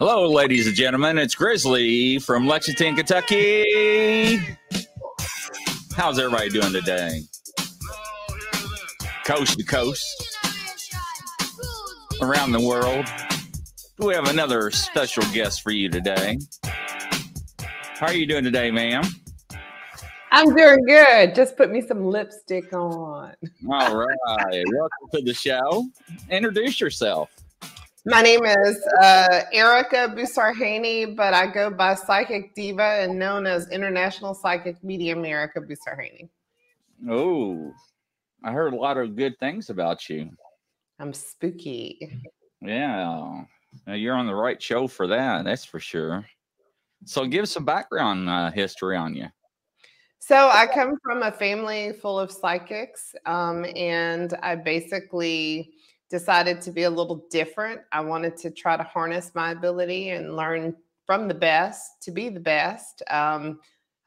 Hello, ladies and gentlemen. It's Grizzly from Lexington, Kentucky. How's everybody doing today? Coast to coast, around the world. We have another special guest for you today. How are you doing today, ma'am? I'm doing good. Just put me some lipstick on. All right. Welcome to the show. Introduce yourself. My name is uh, Ericka Boussarhhane, but I go by Psychic Diva and known as International Psychic Medium Ericka Boussarhhane. Oh, I heard a lot of good things about you. I'm spooky. Yeah. You're on the right show for that. That's for sure. So, give some background uh, history on you. So, I come from a family full of psychics, um, and I basically decided to be a little different. I wanted to try to harness my ability and learn from the best to be the best. Um,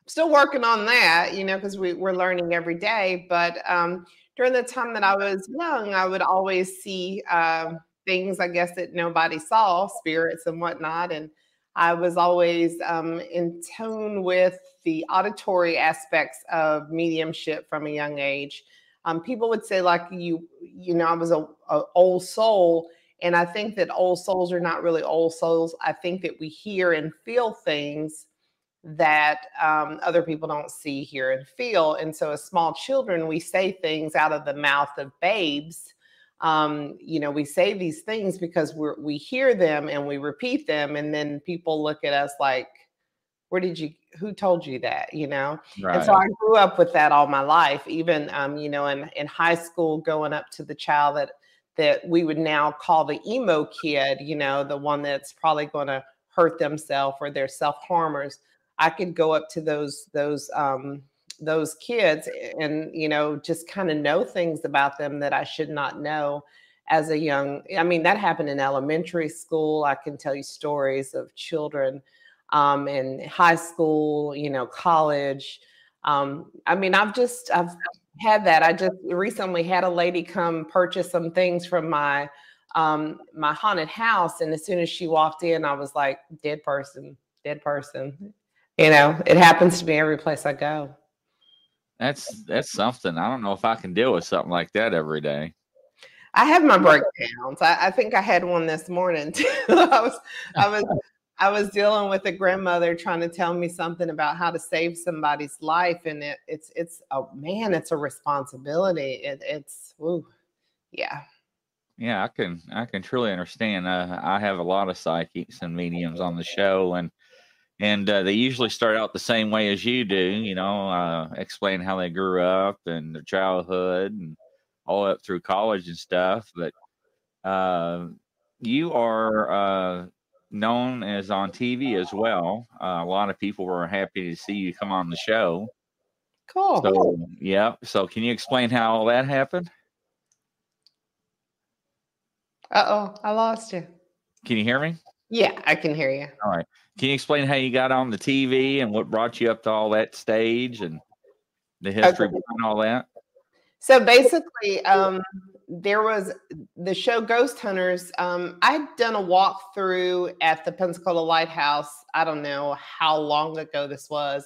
still working on that, you know, because we, we're learning every day. But um, during the time that I was young, I would always see uh, things, I guess, that nobody saw, spirits and whatnot. And I was always um, in tune with the auditory aspects of mediumship from a young age um, people would say like you you know i was a, a, old soul and i think that old souls are not really old souls. I think that we hear and feel things that um, other people don't see hear and feel and so as small children we say things out of the mouth of babes. Um, you know we say these things because we we hear them and we repeat them and then people look at us like where did you who told you that you know? Right. and so i grew up with that all my life even um, you know in, in high school going up to the child that that we would now call the emo kid you know the one that's probably going to hurt themselves or they're self-harmers. I could go up to those those um those kids and you know just kind of know things about them that i should not know as a young i mean that happened in elementary school. I can tell you stories of children um, in high school, you know, college. Um, I mean, I've just I've had that. I just recently had a lady come purchase some things from my um, my haunted house, and as soon as she walked in, I was like, "Dead person, dead person." You know, it happens to me every place I go. That's that's something. I don't know if I can deal with something like that every day. I have my breakdowns. I, I think I had one this morning too. I was I was I was dealing with a grandmother trying to tell me something about how to save somebody's life, and it, it's it's a man, it's a responsibility. It, it's ooh, yeah. Yeah, I can I can truly understand. Uh, I have a lot of psychics and mediums on the show, and and uh, they usually start out the same way as you do. You know, uh, explain how they grew up and their childhood and all up through college and stuff. But uh, you are uh, known as on TV as well. Uh, a lot of people were happy to see you come on the show. Cool. So, yeah. So, can you explain how all that happened? Uh oh, I lost you. Can you hear me? Yeah, I can hear you. All right. Can you explain how you got on the TV and what brought you up to all that stage and the history okay. behind all that? So basically, um, there was the show Ghost Hunters. Um, I'd done a walkthrough at the Pensacola Lighthouse. I don't know how long ago this was.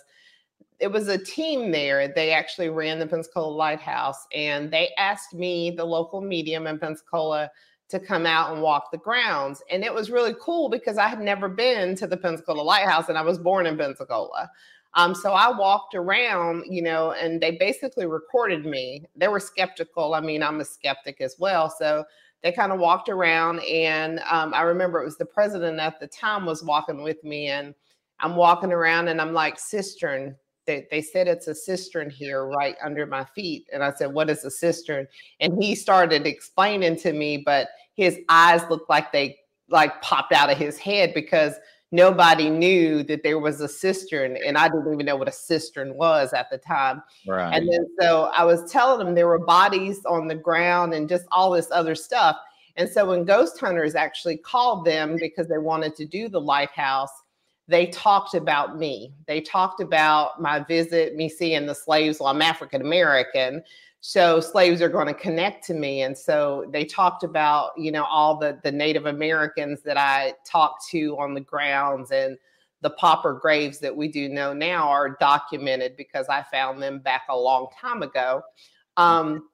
It was a team there. They actually ran the Pensacola Lighthouse, and they asked me, the local medium in Pensacola, to come out and walk the grounds. And it was really cool because I had never been to the Pensacola Lighthouse, and I was born in Pensacola. Um, so I walked around, you know, and they basically recorded me. They were skeptical. I mean, I'm a skeptic as well. So they kind of walked around, and um, I remember it was the president at the time was walking with me, and I'm walking around, and I'm like, cistern. They, they said it's a cistern here right under my feet. And I said, What is a cistern? And he started explaining to me, but his eyes looked like they like popped out of his head because nobody knew that there was a cistern and i didn't even know what a cistern was at the time. Right. and then so i was telling them there were bodies on the ground and just all this other stuff. And so when ghost hunters actually called them because they wanted to do the lighthouse they talked about me. They talked about my visit me seeing the slaves. Well i'm african american so slaves are going to connect to me and so they talked about you know all the the native americans that i talked to on the grounds and the pauper graves that we do know now are documented because i found them back a long time ago. Um,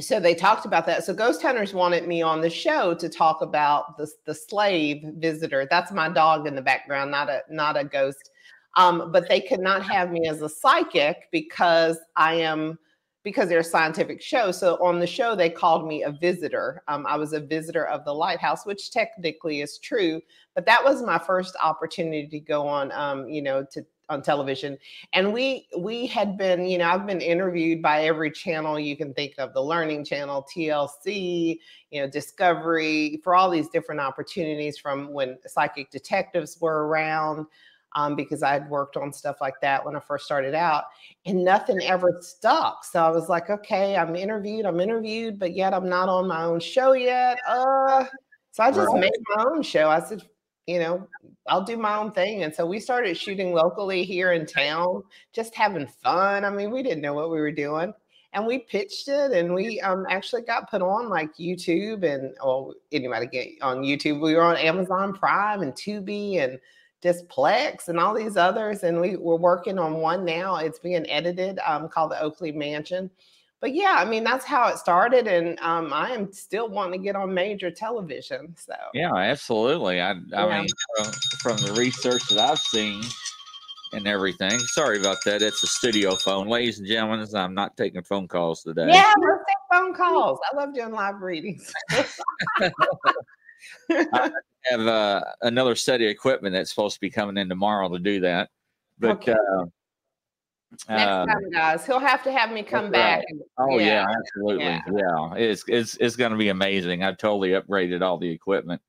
so they talked about that. So ghost hunters wanted me on the show to talk about the, the slave visitor. That's my dog in the background not a not a ghost. Um, but they could not have me as a psychic because i am because they're a scientific show. So on the show, they called me a visitor. Um, I was a visitor of the lighthouse, which technically is true, but that was my first opportunity to go on, um, you know, to on television. And we we had been, you know, I've been interviewed by every channel you can think of, the Learning Channel, TLC, you know, Discovery, for all these different opportunities from when psychic detectives were around um, because I had worked on stuff like that when I first started out, and nothing ever stuck. So I was like, okay, I'm interviewed, I'm interviewed, but yet I'm not on my own show yet. Uh, so I just right. made my own show. I said, you know, I'll do my own thing. And so we started shooting locally here in town, just having fun. I mean, we didn't know what we were doing. And we pitched it and we um, actually got put on like YouTube and, oh, anybody get on YouTube. We were on Amazon Prime and Tubi and Displex and all these others. And we, we're working on one now. It's being edited um, called the Oakley Mansion. But yeah, I mean, that's how it started. And um, I am still wanting to get on major television. So, yeah, absolutely. I, I yeah. mean, from, from the research that I've seen, and everything. Sorry about that. It's a studio phone. Ladies and gentlemen, I'm not taking phone calls today. Yeah, let's take phone calls. I love doing live readings. I have uh, another set of equipment that's supposed to be coming in tomorrow to do that. But okay. uh, next uh, time, guys, he'll have to have me come back. And, oh yeah, yeah absolutely. Yeah. yeah. it's it's it's going to be amazing. I've totally upgraded all the equipment,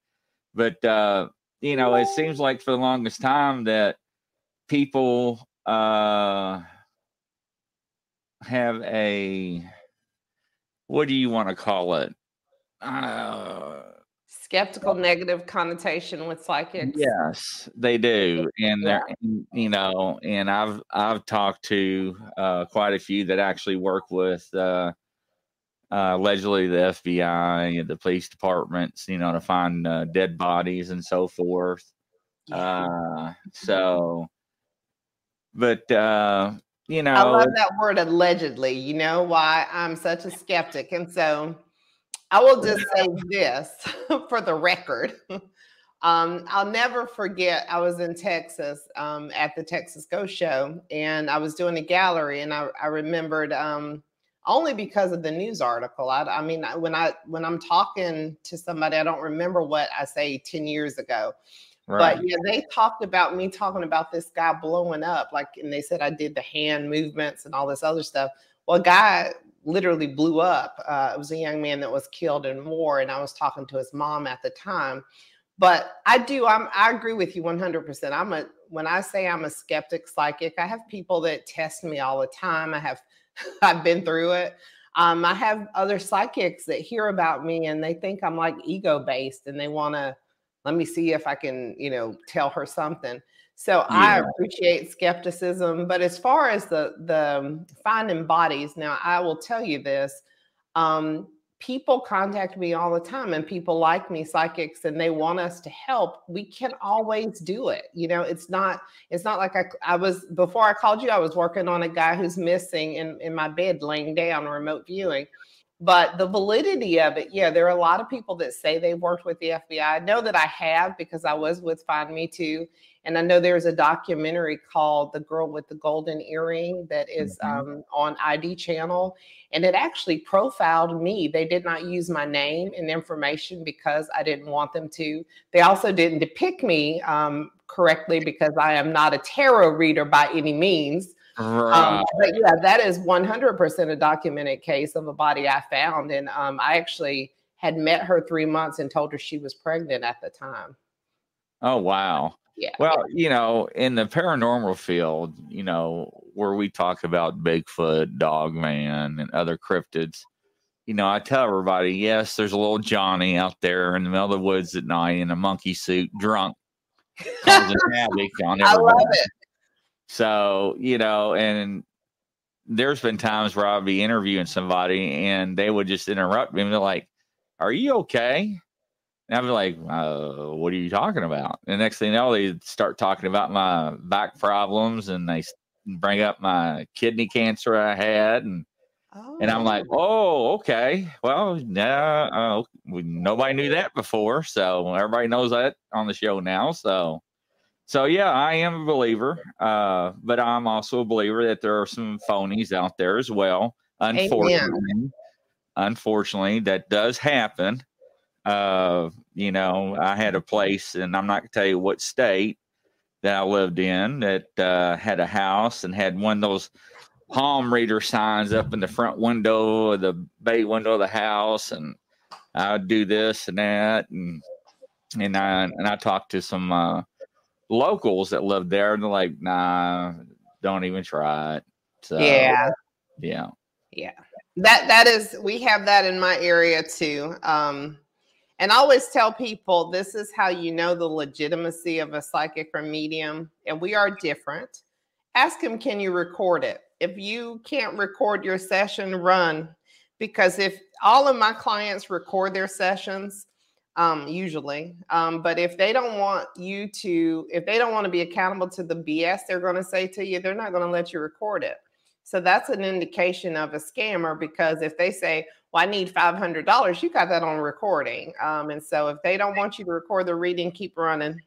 but uh, you know, it seems like for the longest time that people uh, have a what do you want to call it? Uh, skeptical negative connotation with psychics. Yes they do and they're you know and i've i've talked to uh, quite a few that actually work with uh, uh, allegedly the fbi and the police departments you know to find uh, dead bodies and so forth uh, so but uh, you know i love that word allegedly you know why i'm such a skeptic and so I will just say this for the record. Um, I'll never forget, I was in Texas um, at the Texas Ghost Show and I was doing a gallery and I, I remembered um, only because of the news article. I, I, mean, when I when I'm talking to somebody, I don't remember what I say 10 years ago. Right. But yeah, they talked about me talking about this guy blowing up, like, and they said I did the hand movements and all this other stuff. Well, a guy literally blew up. Uh, it was a young man that was killed in war, and I was talking to his mom at the time. But I do, I'm, I agree with you 100%. I'm a, when I say I'm a skeptic psychic, I have people that test me all the time. I have, I've been through it. Um, I have other psychics that hear about me and they think I'm like ego based and they want to, let me see if I can, you know, tell her something. So yeah. I appreciate skepticism, but as far as the the finding bodies, now I will tell you this: um, people contact me all the time, and people like me, psychics, and they want us to help. We can always do it. You know, it's not it's not like I I was before I called you. I was working on a guy who's missing in in my bed, laying down, remote viewing. But the validity of it, yeah, there are a lot of people that say they've worked with the FBI. I know that I have because I was with Find Me 2 and I know there's a documentary called The Girl with the Golden Earring that is, mm-hmm. um, on ID channel. And it actually profiled me. They did not use my name and information because I didn't want them to. They also didn't depict me um, correctly because I am not a tarot reader by any means. Um, right. Um, but yeah, that is 100% a documented case of a body I found. And um, I actually had met her three months and told her she was pregnant at the time. Oh, wow. Yeah. Well, you know, in the paranormal field, you know, where we talk about Bigfoot, Dogman, and other cryptids, you know, I tell everybody, yes, there's a little Johnny out there in the middle of the woods at night in a monkey suit, drunk, causing havoc on everybody. I love it. So, you know, and there's been times where I'll be interviewing somebody and they would just interrupt me and they're like, "Are you okay?" And I'd be like, uh, "What are you talking about?" And next thing you know, they start talking about my back problems and they bring up my kidney cancer I had and Oh. And I'm like, oh, okay. Well, no, uh, nobody knew that before, so everybody knows that on the show now. So, so yeah, I am a believer, uh, but I'm also a believer that there are some phonies out there as well. Unfortunately, Amen. unfortunately, that does happen. Uh, you know, I had a place, and I'm not gonna tell you what state that I lived in that uh, had a house and had one of those palm reader signs up in the front window of the bay window of the house, and I would do this and that, and and I and I talked to some uh, locals that lived there, and they're like, "Nah, don't even try it." So, yeah, yeah, yeah. That that is we have that in my area too. Um, and I always tell people this is how you know the legitimacy of a psychic or medium, and we are different. Ask him, can you record it? if you can't record your session, run. Because if all of my clients record their sessions, um, usually, um, but if they don't want you to, if they don't want to be accountable to the BS they're going to say to you, they're not going to let you record it. So that's an indication of a scammer because if they say, well, I need $500, you got that on recording. Um, and so if they don't want you to record the reading, keep running.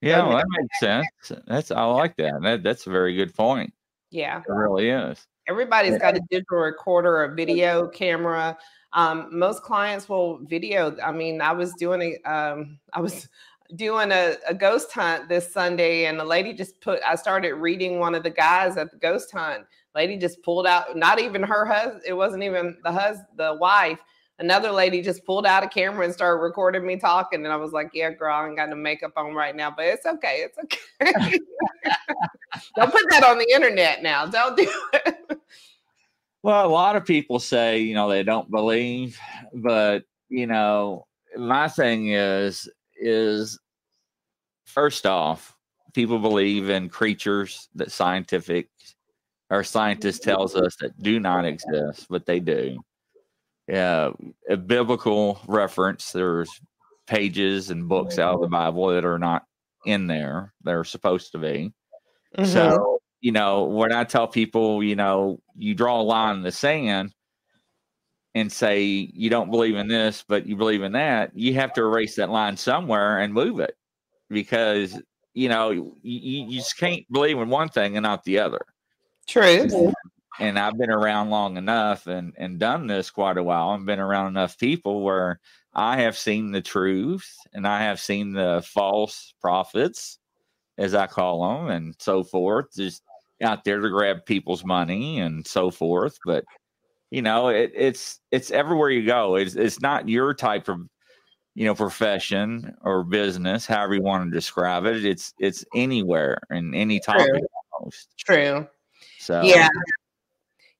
Yeah, well, that makes sense. That's I like that. that. That's a very good point. Yeah. It really is. Everybody's got a digital recorder or a video camera. Um, most clients will video. I mean, I was doing a, um, I was doing a, a, ghost hunt this Sunday, and the lady just put. I started reading one of the guys at the ghost hunt. Lady just pulled out. Not even her husband. It wasn't even the husband, the wife another lady just pulled out a camera and started recording me talking. And I was like, yeah, girl, I ain't got no makeup on right now, but it's okay. It's okay. Don't put that on the internet now. Don't do it. Well, a lot of people say, you know, they don't believe, but, you know, my thing is, is first off, people believe in creatures that scientific or scientists tells us that do not exist, but they do yeah, a biblical reference. There's pages and books out of the Bible that are not in there. They're supposed to be. Mm-hmm. So, you know, when I tell people, you know, you draw a line in the sand and say you don't believe in this, but you believe in that, you have to erase that line somewhere and move it because, you know, you, you just can't believe in one thing and not the other. True and I've been around long enough and and done this quite a while and been around enough people where I have seen the truth and I have seen the false prophets, as I call them, and so forth, just out there to grab people's money and so forth. But you know, it, it's it's everywhere you go. It's it's not your type of you know profession or business, however you want to describe it. It's it's anywhere and any topic True. almost. True. So yeah,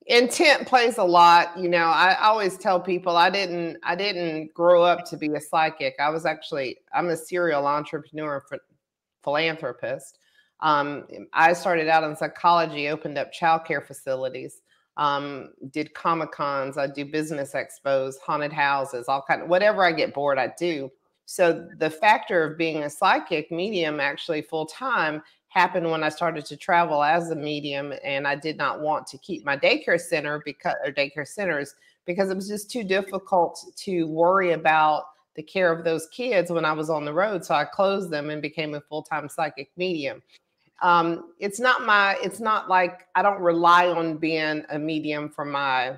intent plays a lot you know i always tell people i didn't i didn't grow up to be a psychic. I was actually i'm a serial entrepreneur philanthropist. Um, i started out in psychology opened up childcare facilities um, did comic cons i do business expos haunted houses all kind of whatever i get bored i do. So the factor of being a psychic medium actually full time happened when I started to travel as a medium, and I did not want to keep my daycare center because or daycare centers because it was just too difficult to worry about the care of those kids when I was on the road. So I closed them and became a full time psychic medium. Um, it's not my. It's not like I don't rely on being a medium for my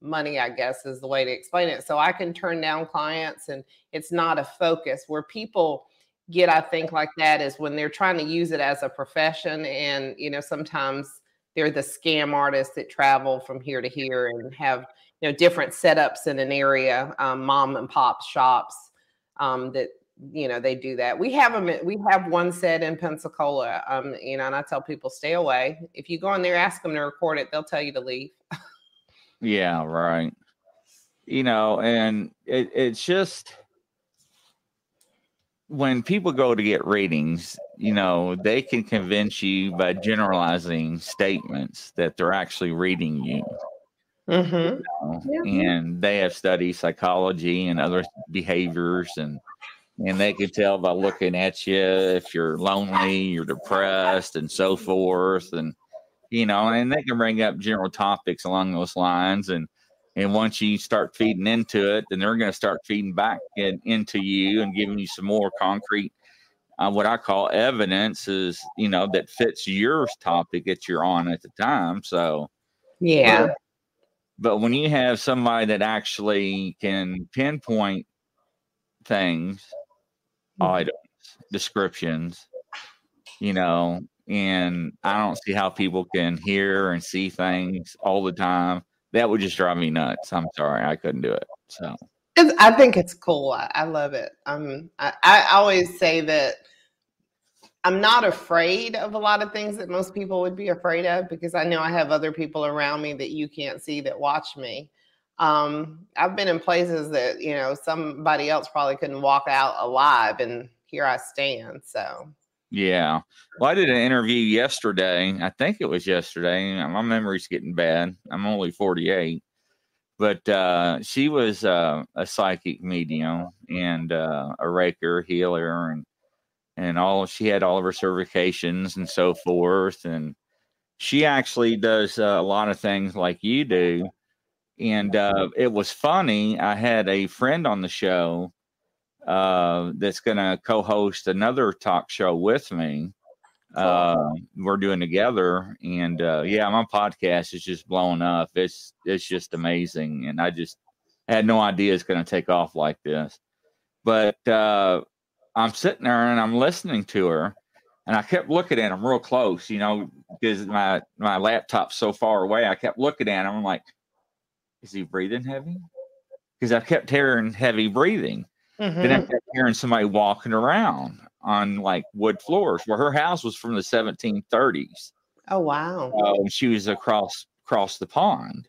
money i guess is the way to explain it so i can turn down clients and it's not a focus where people get i think like that is when they're trying to use it as a profession and you know sometimes they're the scam artists that travel from here to here and have you know different setups in an area um, mom and pop shops um, that you know they do that. We have them we have one set in pensacola um, you know and i tell people stay away. If you go in there ask them to record it they'll tell you to leave. Yeah right. You know and it, it's just when people go to get readings, you know, they can convince you by generalizing statements that they're actually reading you. Mm-hmm. you know, Yeah. And they have studied psychology and other behaviors, and and they can tell by looking at you if you're lonely, you're depressed, and so forth, and you know, and they can bring up general topics along those lines, and and once you start feeding into it, then they're going to start feeding back in, into you and giving you some more concrete, uh, what I call evidence is, you know, that fits your topic that you're on at the time. So, Yeah. but when you have somebody that actually can pinpoint things, items, descriptions, you know, and I don't see how people can hear and see things all the time. That would just drive me nuts. I'm sorry, I couldn't do it. So, It's, I think it's cool. I, I love it. Um, I, I always say that I'm not afraid of a lot of things that most people would be afraid of because I know I have other people around me that you can't see that watch me. Um, I've been in places that you know somebody else probably couldn't walk out alive, and here I stand. So yeah. Well, I did an interview yesterday. I think it was yesterday. My memory's getting bad. I'm only 48. But uh, she was uh, a psychic medium and uh, a Reiki, healer, and and all. She had all of her certifications and so forth. And she actually does uh, a lot of things like you do. And uh, it was funny. I had a friend on the show uh, that's going to co-host another talk show with me. Uh, we're doing together, and uh, yeah, my podcast is just blowing up. It's it's just amazing, and I just had no idea it's going to take off like this. But uh, I'm sitting there and I'm listening to her, and I kept looking at him real close, you know, because my my laptop's so far away. I kept looking at him. I'm like, is he breathing heavy? Because I kept hearing heavy breathing. Then I Mhm. kept hearing somebody walking around on like wood floors where her house was from the 1730s. oh wow, Uh, and she was across across the pond.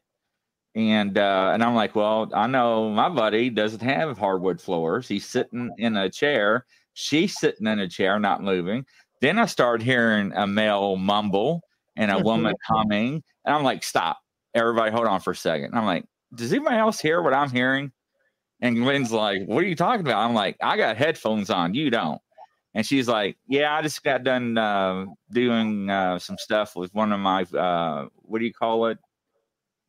And uh, and I'm like, well, I know my buddy doesn't have hardwood floors. He's sitting in a chair. She's sitting in a chair, not moving. Then I started hearing a male mumble and a Mhm. woman humming. And I'm like, stop. Everybody hold on for a second. I'm like, does anybody else hear what I'm hearing? And Glenn's like, what are you talking about? I'm like, I got headphones on. You don't. And she's like, yeah, I just got done uh, doing uh, some stuff with one of my, uh, what do you call it?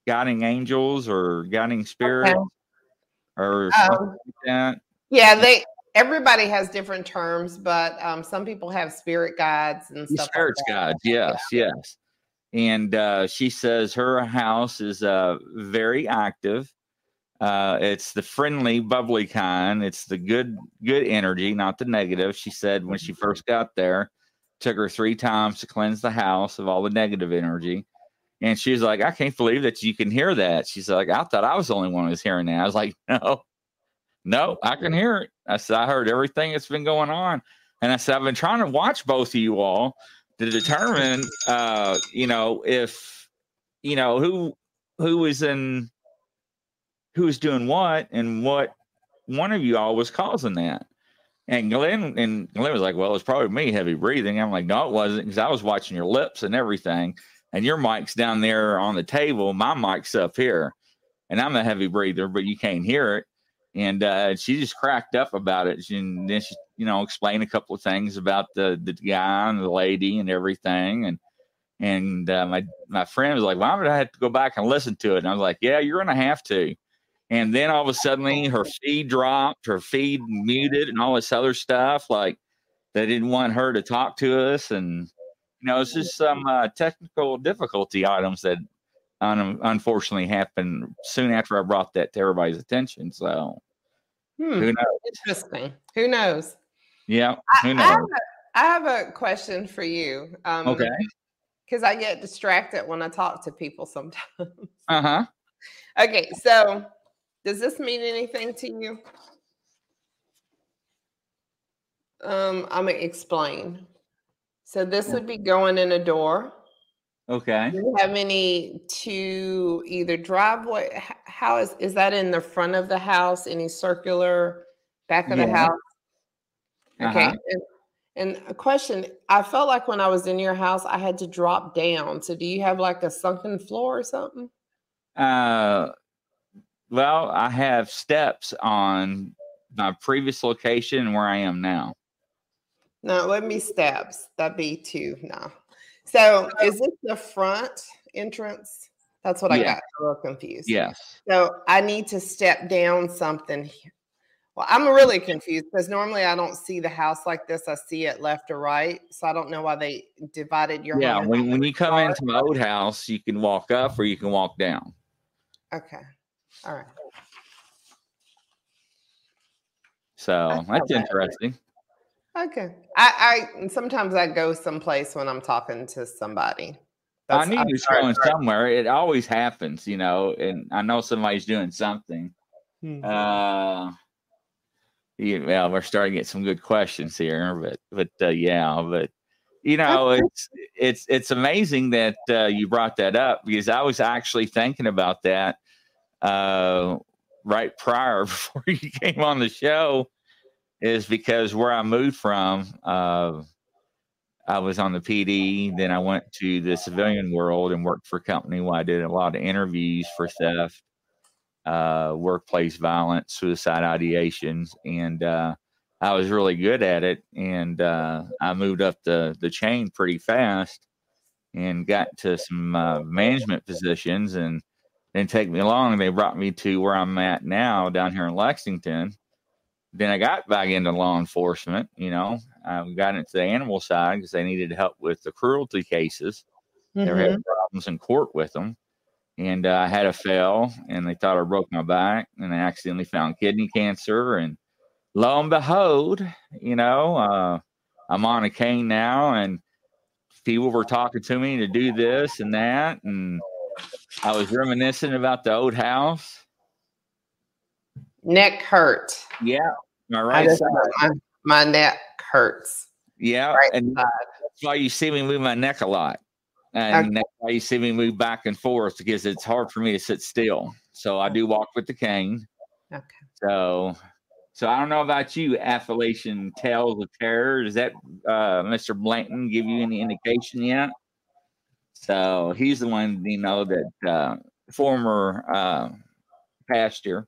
Guiding angels or guiding spirits or something Um, like that. yeah, they everybody has different terms, but um, some people have spirit guides and stuff. spirits like that. guide. Yes, yes. And uh, she says her house is uh, very active. Uh, it's the friendly, bubbly kind. It's the good, good energy, not the negative. She said when she first got there, took her three times to cleanse the house of all the negative energy. And she was like, I can't believe that you can hear that. She's like, I thought I was the only one who was hearing that. I was like, no, no, I can hear it. I said, I heard everything that's been going on. And I said, I've been trying to watch both of you all to determine, uh, you know, if, you know, who, who was in, who was doing what and what one of you all was causing that. And Glenn and Glenn was like, "Well, it's probably me, heavy breathing." I'm like, "No, it wasn't," because I was watching your lips and everything, and your mic's down there on the table. My mic's up here, and I'm a heavy breather, but you can't hear it. And uh, she just cracked up about it. She, and then she, you know, explained a couple of things about the the guy and the lady and everything. And and uh, my my friend was like, "Why would I have to go back and listen to it?" And I was like, "Yeah, you're gonna have to." And then all of a sudden, her feed dropped, her feed muted, and all this other stuff. Like they didn't want her to talk to us, and you know, it's just some uh, technical difficulty items that un- unfortunately happened soon after I brought that to everybody's attention. So Hmm, who knows? interesting. Who knows? Yeah, who I knows? have, a, I have a question for you. Um, Okay. Because I get distracted when I talk to people sometimes. Uh huh. okay, so does this mean anything to you? Um, I'm gonna explain. So this would be going in a door. Okay. Do you have any to either driveway? How is is that in the front of the house? Any circular back of the house? Okay. Uh-huh. And, and a question I felt like when I was in your house, I had to drop down. So do you have like a sunken floor or something? Uh, well, I have steps on my previous location where I am now. No, let me be steps. That'd be two. No. So is this the front entrance? That's what I got a little confused. Yes. So I need to step down something. Here. Well, I'm really confused because normally I don't see the house like this. I see it left or right. So I don't know why they divided your yeah. When, when you come into my old house, you can walk up or you can walk down. Okay. All right. So that's, that's interesting. Okay. I, I sometimes I go someplace when I'm talking to somebody. That's, I knew you was going somewhere. It always happens, you know, and I know somebody's doing something. Mm-hmm. Uh yeah, well, we're starting to get some good questions here, but but uh, yeah, but you know, it's it's it's amazing that uh, you brought that up because I was actually thinking about that uh, right prior before you came on the show is because where I moved from, uh, I was on the PD. Then I went to the civilian world and worked for a company where I did a lot of interviews for theft, uh, workplace violence, suicide ideations, and uh, I was really good at it. And uh, I moved up the the chain pretty fast and got to some uh, management positions and didn't take me long. They brought me to where I'm at now down here in Lexington. Then I got back into law enforcement. You know, I got into the animal side because they needed help with the cruelty cases. Mm-hmm. They were having problems in court with them. And uh, I had a fail, and they thought I broke my back, and I accidentally found kidney cancer. And lo and behold, you know, uh, I'm on a cane now, and people were talking to me to do this and that, and I was reminiscing about the old house. Neck hurt. Yeah, my right. My, my, neck hurts. Yeah, right and side. that's why you see me move my neck a lot, and okay. that's why you see me move back and forth because it's hard for me to sit still. So I do walk with the cane. Okay. So, so I don't know about you, affiliation Tales of Terror. Does that uh, Mr. Blanton give you any indication yet? So he's the one, you know, that uh, former uh, pastor,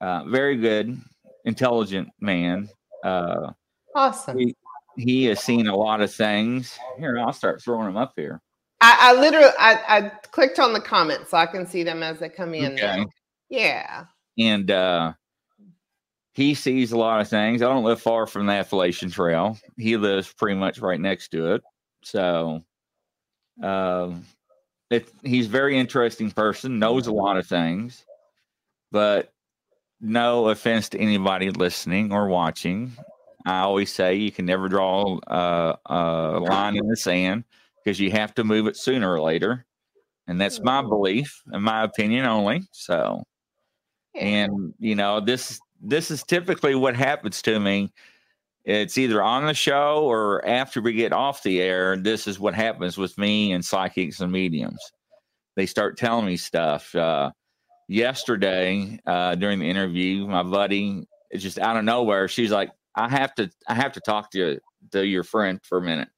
uh, very good, intelligent man. Uh, awesome. He, he, has seen a lot of things. Here, I'll start throwing them up here. I, I literally, I, I, clicked on the comments so I can see them as they come in. Okay. Yeah. And uh, he sees a lot of things. I don't live far from the Appalachian Trail. He lives pretty much right next to it. So um, it, he's very interesting person, knows a lot of things, but no offense to anybody listening or watching. I always say you can never draw uh, a line in the sand because you have to move it sooner or later. And that's my mm-hmm. belief and my opinion only. So, and you know, this this is typically what happens to me it's either on the show or after we get off the air. This is what happens with me and psychics and mediums. They start telling me stuff. Uh, yesterday, uh, during the interview, my buddy just out of nowhere. She's like, "I have to, I have to talk to you, to your friend for a minute."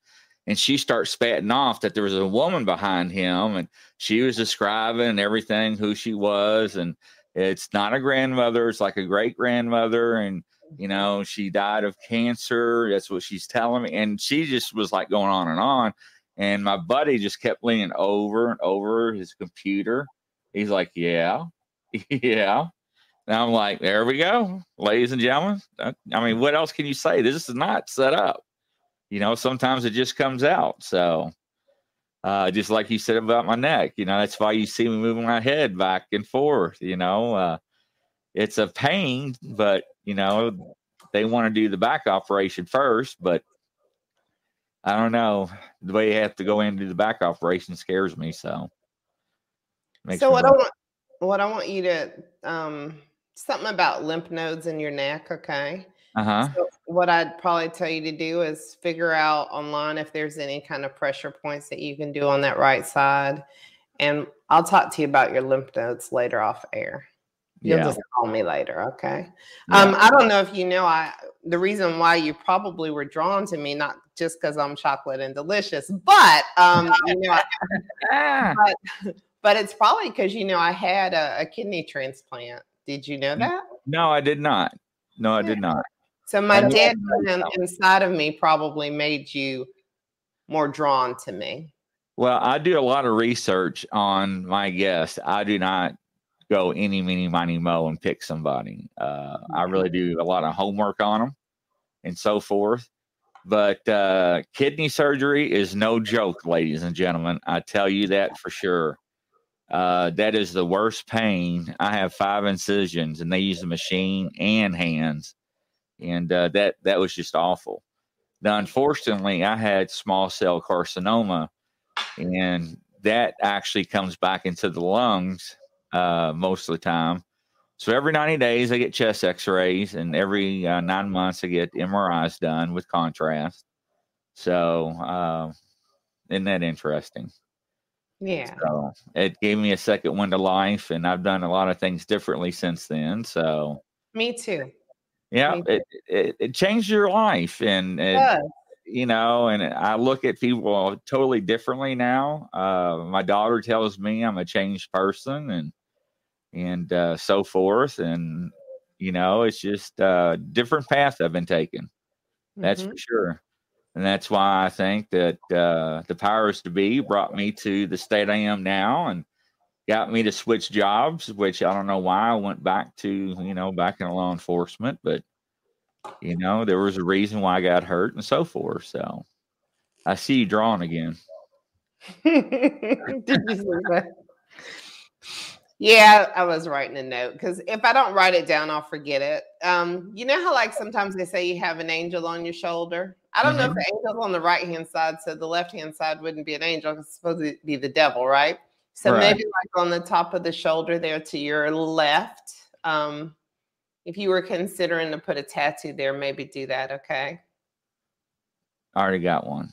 And she starts spatting off that there was a woman behind him, and she was describing everything who she was, and it's not a grandmother; it's like a great grandmother, and you know, she died of cancer. That's what she's telling me. And she just was like going on and on. And my buddy just kept leaning over and over his computer. He's like, Yeah, yeah. And I'm like, There we go, ladies and gentlemen. I mean, what else can you say? This is not set up. You know, sometimes it just comes out. So, uh, just like you said about my neck, you know, that's why you see me moving my head back and forth. You know, uh, it's a pain, but you know, they want to do the back operation first, but I don't know. The way you have to go in and do the back operation scares me. So, so what I want, what I want you to, um, something about lymph nodes in your neck. Okay. Uh huh. So what I'd probably tell you to do is figure out online if there's any kind of pressure points that you can do on that right side. And I'll talk to you about your lymph nodes later off air. You'll yeah. just call me later, okay? Yeah. Um, I don't know if you know, I the reason why you probably were drawn to me, not just because I'm chocolate and delicious, but um, you know, but, but it's probably because you know I had a, a, kidney transplant. Did you know that? No, I did not. No, I did not. So my dad inside of me probably made you more drawn to me. Well, I do a lot of research on my guests. I do not go any, mini, miny, mo and pick somebody. Uh, I really do a lot of homework on them and so forth. But uh, kidney surgery is no joke, ladies and gentlemen. I tell you that for sure. Uh, that is the worst pain. I have five incisions, and they use a machine and hands, and uh, that that was just awful. Now, unfortunately, I had small cell carcinoma, and that actually comes back into the lungs uh, most of the time. So every 90 days, I get chest x rays, and every uh, nine months, I get MRIs done with contrast. So, uh, isn't that interesting? Yeah. So it gave me a second wind to life, and I've done a lot of things differently since then. So, me too. Yeah, me too. It, it, it changed your life, and it, you know, and I look at people totally differently now. Uh, my daughter tells me I'm a changed person, and and uh, so forth. And, you know, it's just a uh, different path I've been taking. That's mm-hmm. for sure. And that's why I think that uh, the powers to be brought me to the state I am now and got me to switch jobs, which I don't know why I went back to, you know, back in law enforcement, but, you know, there was a reason why I got hurt and so forth. So I see you drawing again. Did you see that? Yeah, I was writing a note because if I don't write it down, I'll forget it. Um, you know how like sometimes they say you have an angel on your shoulder. I don't mm-hmm. know if mm-hmm. the angel's on the right hand side, so the left hand side wouldn't be an angel. It's supposed to be the devil, right? So right. maybe like on the top of the shoulder there to your left. Um, if you were considering to put a tattoo there, maybe do that. Okay. I already got one.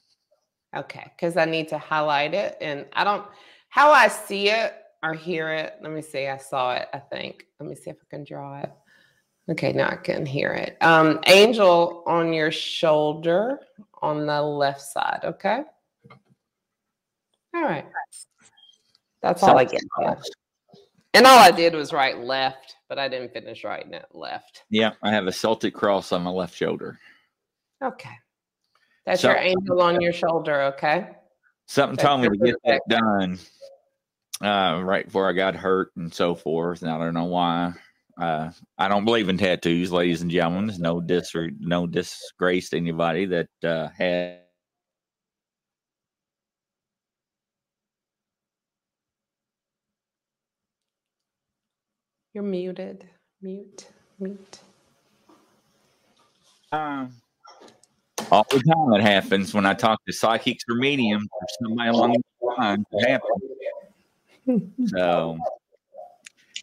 Okay, because I need to highlight it, and I don't. How I see it or hear it. Let me see. I saw it, I think. Let me see if I can draw it. Okay, now I can hear it. Um, angel on your shoulder on the left side. Okay. All right. That's all I get. And all I did was write left, but I didn't finish writing it left. Yeah, I have a Celtic cross on my left shoulder. Okay. That's so, your angel on your shoulder, okay? Something That's told me to get that done uh, right before I got hurt and so forth. And I don't know why. Uh, I don't believe in tattoos, ladies and gentlemen. There's no dis or no disgrace to anybody that uh, had. You're muted. Mute. Mute. Um, all the time it happens when I talk to psychics or mediums or somebody along the line. It happens so,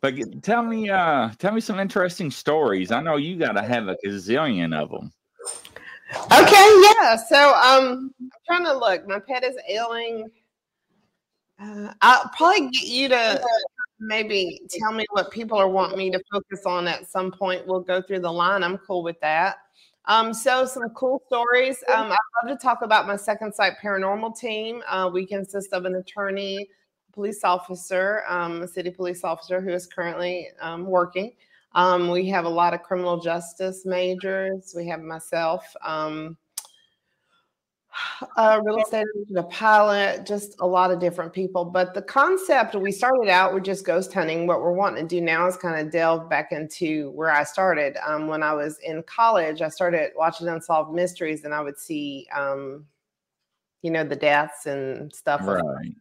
but tell me, uh, tell me some interesting stories. I know you got to have a gazillion of them. Okay, yeah. So, um, I'm trying to look. My pet is ailing. Uh, I'll probably get you to maybe tell me what people are wanting me to focus on at some point. We'll go through the line. I'm cool with that. Um, so some cool stories. Um, I love to talk about my second sight paranormal team. Uh, we consist of an attorney, police officer, um, a city police officer who is currently um, working. Um, we have a lot of criminal justice majors. We have myself, um, a real estate a pilot, just a lot of different people. But the concept we started out with just ghost hunting. What we're wanting to do now is kind of delve back into where I started. Um, when I was in college, I started watching Unsolved Mysteries, and I would see, um, you know, the deaths and stuff. Right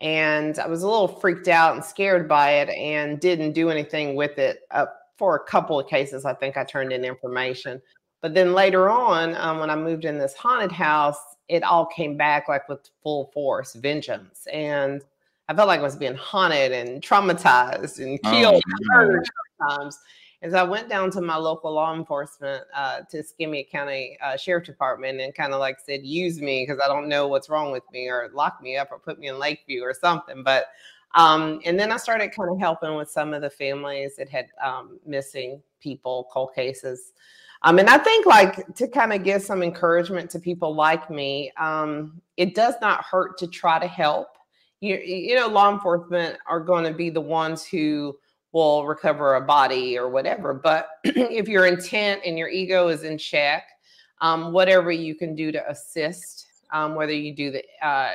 and I was a little freaked out and scared by it and didn't do anything with it. Uh, for a couple of cases, I think I turned in information. But then later on, um, when I moved in this haunted house, it all came back like with full force, vengeance. And I felt like I was being haunted and traumatized and oh, killed oh, times. As I went down to my local law enforcement uh, to Escambia County uh, Sheriff Department and kind of like said, use me because I don't know what's wrong with me or lock me up or put me in Lakeview or something. But um, and then I started kind of helping with some of the families that had um, missing people, cold cases. Um, and I think like to kind of give some encouragement to people like me, um, it does not hurt to try to help. You, you know, law enforcement are going to be the ones who will recover a body or whatever. But if your intent and your ego is in check, um, whatever you can do to assist, um, whether you do the uh,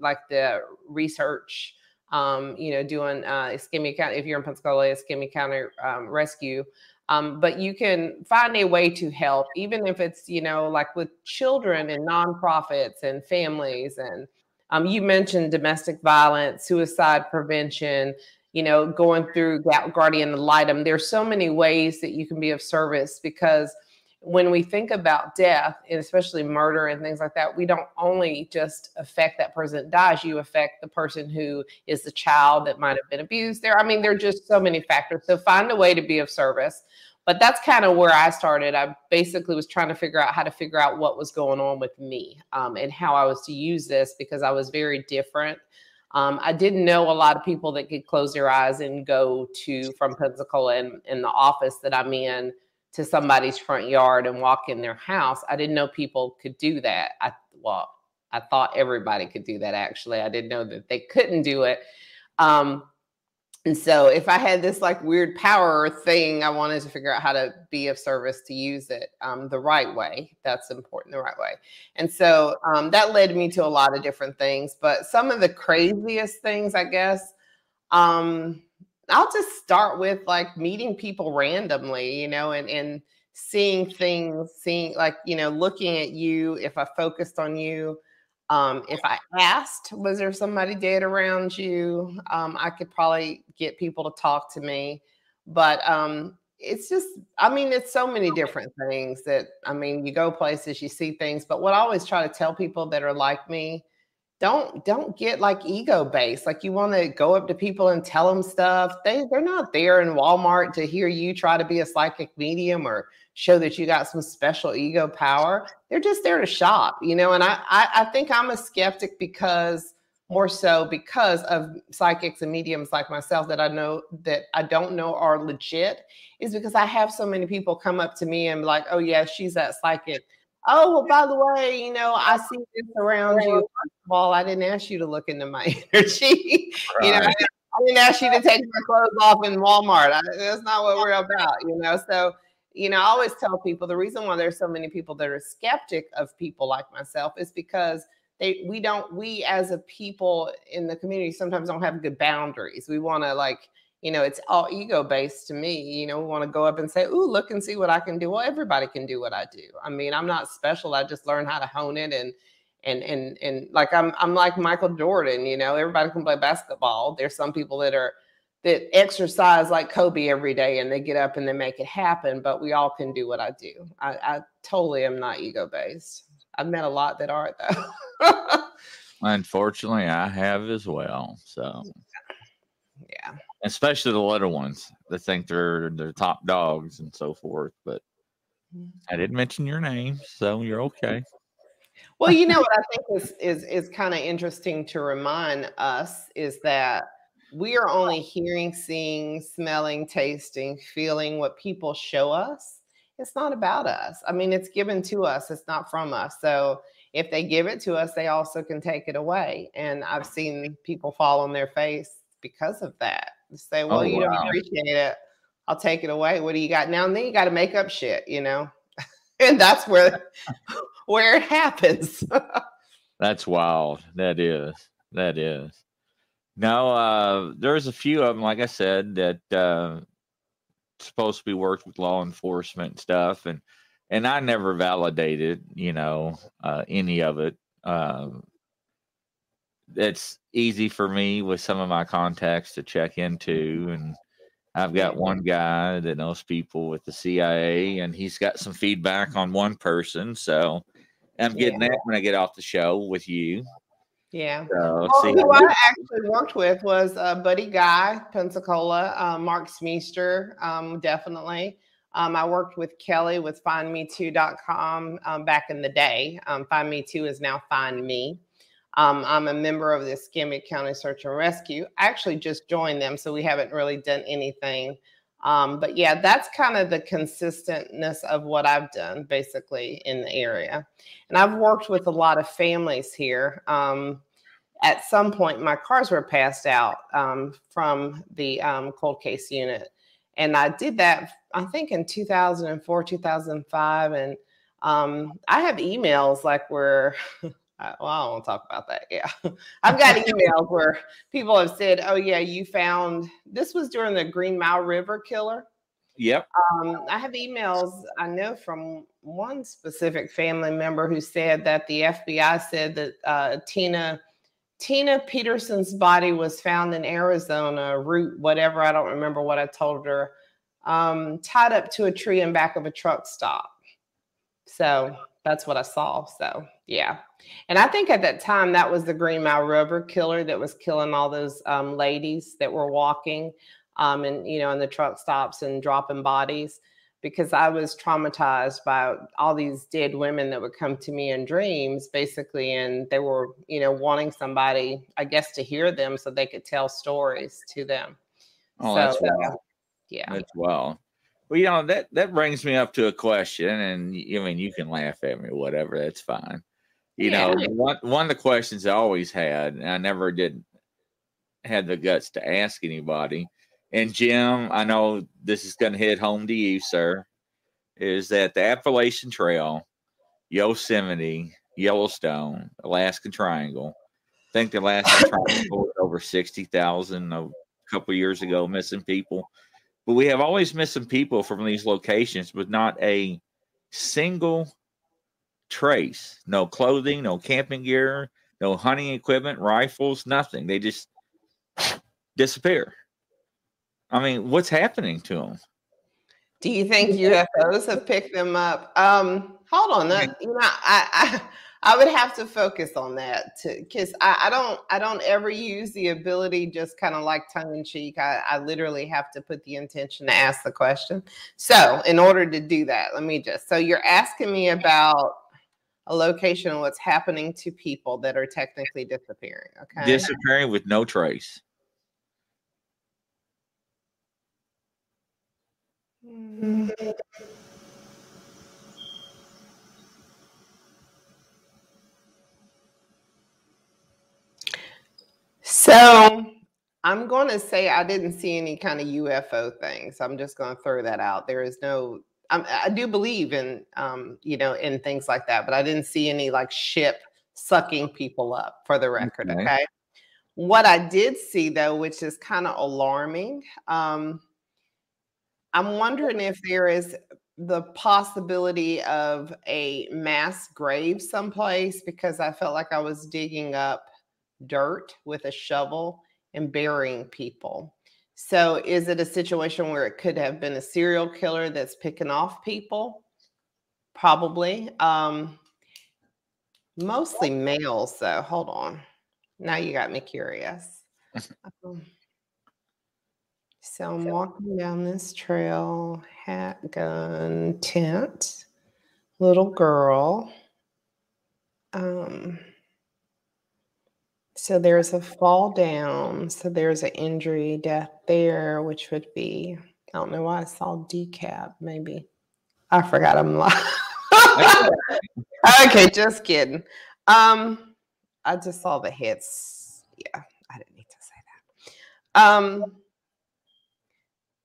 like the research, um, you know, doing uh, Escambia if you're in Pensacola, Escambia County um, rescue. Um, but you can find a way to help, even if it's, you know, like with children and nonprofits and families. And um, you mentioned domestic violence, suicide prevention, you know, going through Guardian ad litem. There's so many ways that you can be of service because when we think about death and especially murder and things like that, we don't only just affect that person that dies, you affect the person who is the child that might have been abused there. I mean, there are just so many factors. So find a way to be of service. But that's kind of where I started. I basically was trying to figure out how to figure out what was going on with me um, and how I was to use this because I was very different. Um, I didn't know a lot of people that could close their eyes and go to from Pensacola and in the office that I'm in to somebody's front yard and walk in their house. I didn't know people could do that. I well, I thought everybody could do that actually. I didn't know that they couldn't do it. Um, and so if I had this like weird power thing, I wanted to figure out how to be of service to use it um, the right way. That's important, the right way. And so um, that led me to a lot of different things. But some of the craziest things, I guess, um, I'll just start with like meeting people randomly, you know, and and seeing things, seeing like, you know, looking at you if I focused on you. Um, if I asked, was there somebody dead around you? Um, I could probably get people to talk to me. But um, it's just, I mean, it's so many different things that, I mean, you go places, you see things. But what I always try to tell people that are like me don't don't get like ego based like you want to go up to people and tell them stuff they they're not there in walmart to hear you try to be a psychic medium or show that you got some special ego power they're just there to shop you know and i i, I think i'm a skeptic because more so because of psychics and mediums like myself that i know that i don't know are legit is because i have so many people come up to me and be like oh yeah she's that psychic. Oh well by the way you know i see this around you. First of all i didn't ask you to look into my energy right. you know I didn't ask you to take my clothes off in walmart I, that's not what we're about you know so you know i always tell people the reason why there's so many people that are skeptic of people like myself is because they we don't we as a people in the community sometimes don't have good boundaries we want to like you know, it's all ego based to me. You know, we want to go up and say, "Ooh, look and see what I can do." Well, everybody can do what I do. I mean, I'm not special. I just learned how to hone it and and and and like I'm I'm like Michael Jordan. You know, everybody can play basketball. There's some people that are that exercise like Kobe every day and they get up and they make it happen. But we all can do what I do. I, I totally am not ego based. I've met a lot that aren't though. Unfortunately, I have as well. So yeah especially the little ones that think they're they're top dogs and so forth. But mm-hmm. I didn't mention your name, so you're okay. Well, you know what I think is is is kind of interesting to remind us is that we are only oh. hearing, seeing, smelling, tasting, feeling what people show us. It's not about us. I mean, it's given to us. It's not from us. So if they give it to us, they also can take it away. And I've seen people fall on their face because of that say, oh, well, oh, you wow. don't appreciate it. I'll take it away. What do you got now? And then you got to make up shit, you know, and that's where where it happens. that's wild. That is. That is. No, uh, there's a few of them, like I said, that uh, supposed to be worked with law enforcement and stuff, and and I never validated, you know, uh, any of it. Um, it's easy for me with some of my contacts to check into and I've got one guy that knows people with the CIA and he's got some feedback on one person. So I'm getting yeah. that when I get off the show with you. Yeah. So, well, who I actually worked with was uh, Buddy Guy, Pensacola, uh, Mark Smeester, um, definitely. Um, I worked with Kelly with findme2.com um, back in the day. Um, Find Me 2 is now Find Me. Um, I'm a member of the Escambia County Search and Rescue. I actually just joined them, so we haven't really done anything Um, but yeah, that's kind of the consistentness of what I've done basically in the area. And I've worked with a lot of families here. Um, at some point, my cars were passed out um, from the um, cold case unit. And I did that, I think, in 2004, 2005. And um, I have emails like where I, well, I don't want to talk about that. Yeah. I've got emails where people have said, oh, yeah, you found this was during the Green Mile River killer. Yep. Um, I have emails I know from one specific family member who said that the FBI said that uh, Tina Tina Peterson's body was found in Arizona, route whatever. I don't remember what I told her. Um, tied up to a tree in back of a truck stop. So that's what I saw. So yeah. And I think at that time that was the Green Mile River killer that was killing all those um, ladies that were walking um, and you know in the truck stops and dropping bodies because I was traumatized by all these dead women that would come to me in dreams, basically, and they were, you know, wanting somebody, I guess, to hear them so they could tell stories to them. Oh, so, that's well. Yeah, that's well. Well, you know that that brings me up to a question, and I mean you can laugh at me, whatever. That's fine. You yeah. know, one one of the questions I always had, and I never did had the guts to ask anybody. And Jim, I know this is going to hit home to you, sir. Is that the Appalachian Trail, Yosemite, Yellowstone, Alaskan Triangle? I think the Alaskan Triangle was over sixty thousand a couple years ago missing people. But we have always missing people from these locations, but not a single trace. No clothing, no camping gear, no hunting equipment, rifles, nothing. They just disappear. I mean, what's happening to them? Do you think UFOs have picked them up? Um, hold on, that, you know, I, I I would have to focus on that because I, I, don't I don't ever use the ability just kind of like tongue in cheek. I, I literally have to put the intention to ask the question. So in order to do that, let me just so you're asking me about a location and what's happening to people that are technically disappearing. Okay. Disappearing with no trace. Mm-hmm. So I'm going to say I didn't see any kind of UFO things. I'm just going to throw that out. There is no. I'm, i do believe in, um, you know, in things like that, but I didn't see any like ship sucking people up. For the record, okay. okay? What I did see though, which is kind of alarming, um, I'm wondering if there is the possibility of a mass grave someplace because I felt like I was digging up dirt with a shovel and burying people. So, is it a situation where it could have been a serial killer that's picking off people? Probably. Um, mostly males, though. Hold on. Now you got me curious. Um, so, I'm walking down this trail, hat, gun, tent, little girl. Um, so there's a fall down. So there's an injury, death there, which would be, I don't know why I saw decap, maybe. I forgot I'm lying. okay, just kidding. Um, I just saw the hits. Yeah, I didn't need to say that. Um,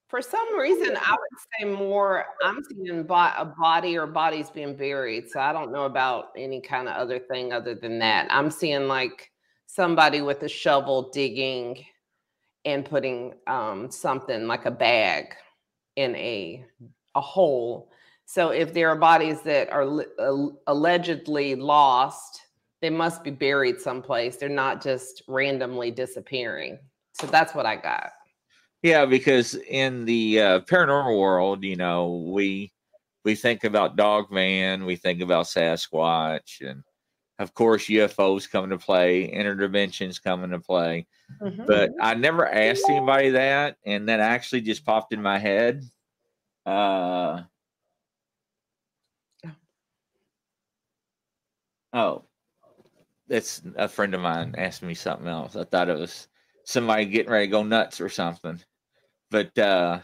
for some reason, I would say more. I'm seeing a body or bodies being buried. So I don't know about any kind of other thing other than that. I'm seeing like somebody with a shovel digging and putting um, something like a bag in a a hole. So if there are bodies that are li- allegedly lost, they must be buried someplace. They're not just randomly disappearing. So that's what I got. Yeah, because in the uh, paranormal world, you know, we we think about Dogman, we think about Sasquatch, and of course, UFOs come into play, interdimensions come into play. Mm-hmm. But I never asked anybody that, and that actually just popped in my head. Uh, oh, that's a friend of mine asked me something else. I thought it was somebody getting ready to go nuts or something. But uh,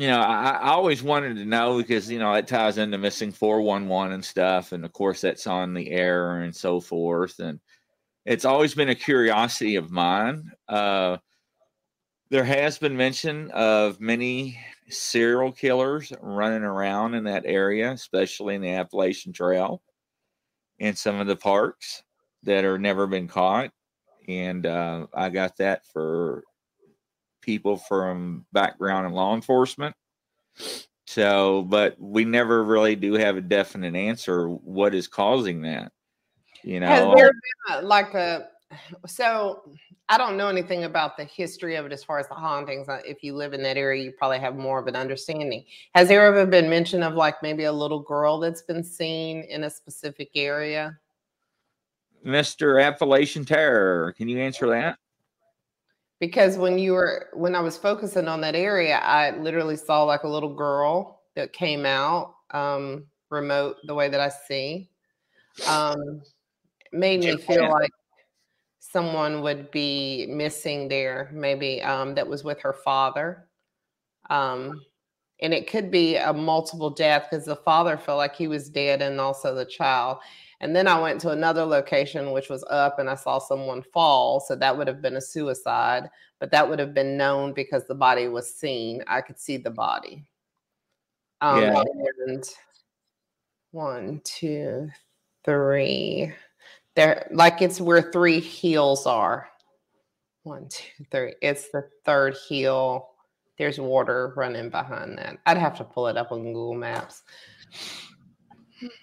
you know, I, I, always wanted to know because you know it ties into missing four one one and stuff, and of course that's on the air and so forth, and it's always been a curiosity of mine. Uh, there has been mention of many serial killers running around in that area, especially in the Appalachian Trail, in some of the parks that are never been caught, and uh, I got that for people from background in law enforcement. So, but we never really do have a definite answer what is causing that. You know, has there been a, like a so I don't know anything about the history of it as far as the hauntings. Uh, if you live in that area, you probably have more of an understanding. Has there ever been mention of like maybe a little girl that's been seen in a specific area? Mr. Appalachian Terror, can you answer that? Because when you were when I was focusing on that area, I literally saw like a little girl that came out um, remote the way that I see. Um, made me feel like someone would be missing there, maybe um, that was with her father. Um, and it could be a multiple death because the father felt like he was dead and also the child. And then I went to another location, which was up, and I saw someone fall. So that would have been a suicide, but that would have been known because the body was seen. I could see the body. Um, yeah. And one, two, three. There, like it's where three heels are. One, two, three. It's the third heel. There's water running behind that. I'd have to pull it up on Google Maps.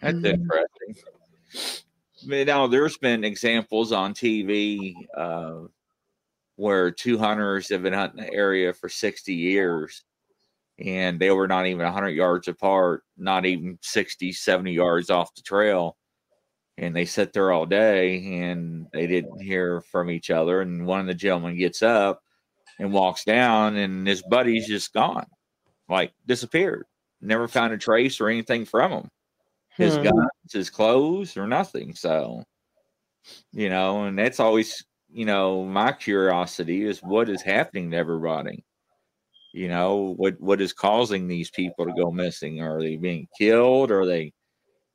That's interesting. Know, there's been examples on TV uh, where two hunters have been hunting the area for 60 years and they were not even 100 yards apart, not even 60, 70 yards off the trail. And they sit there all day and they didn't hear from each other. And one of the gentlemen gets up and walks down, and his buddy's just gone, like disappeared. Never found a trace or anything from him his hmm. guns, his clothes, or nothing. So, you know, and that's always, you know, my curiosity is what is happening to everybody. You know, what what is causing these people to go missing? Are they being killed? Are they,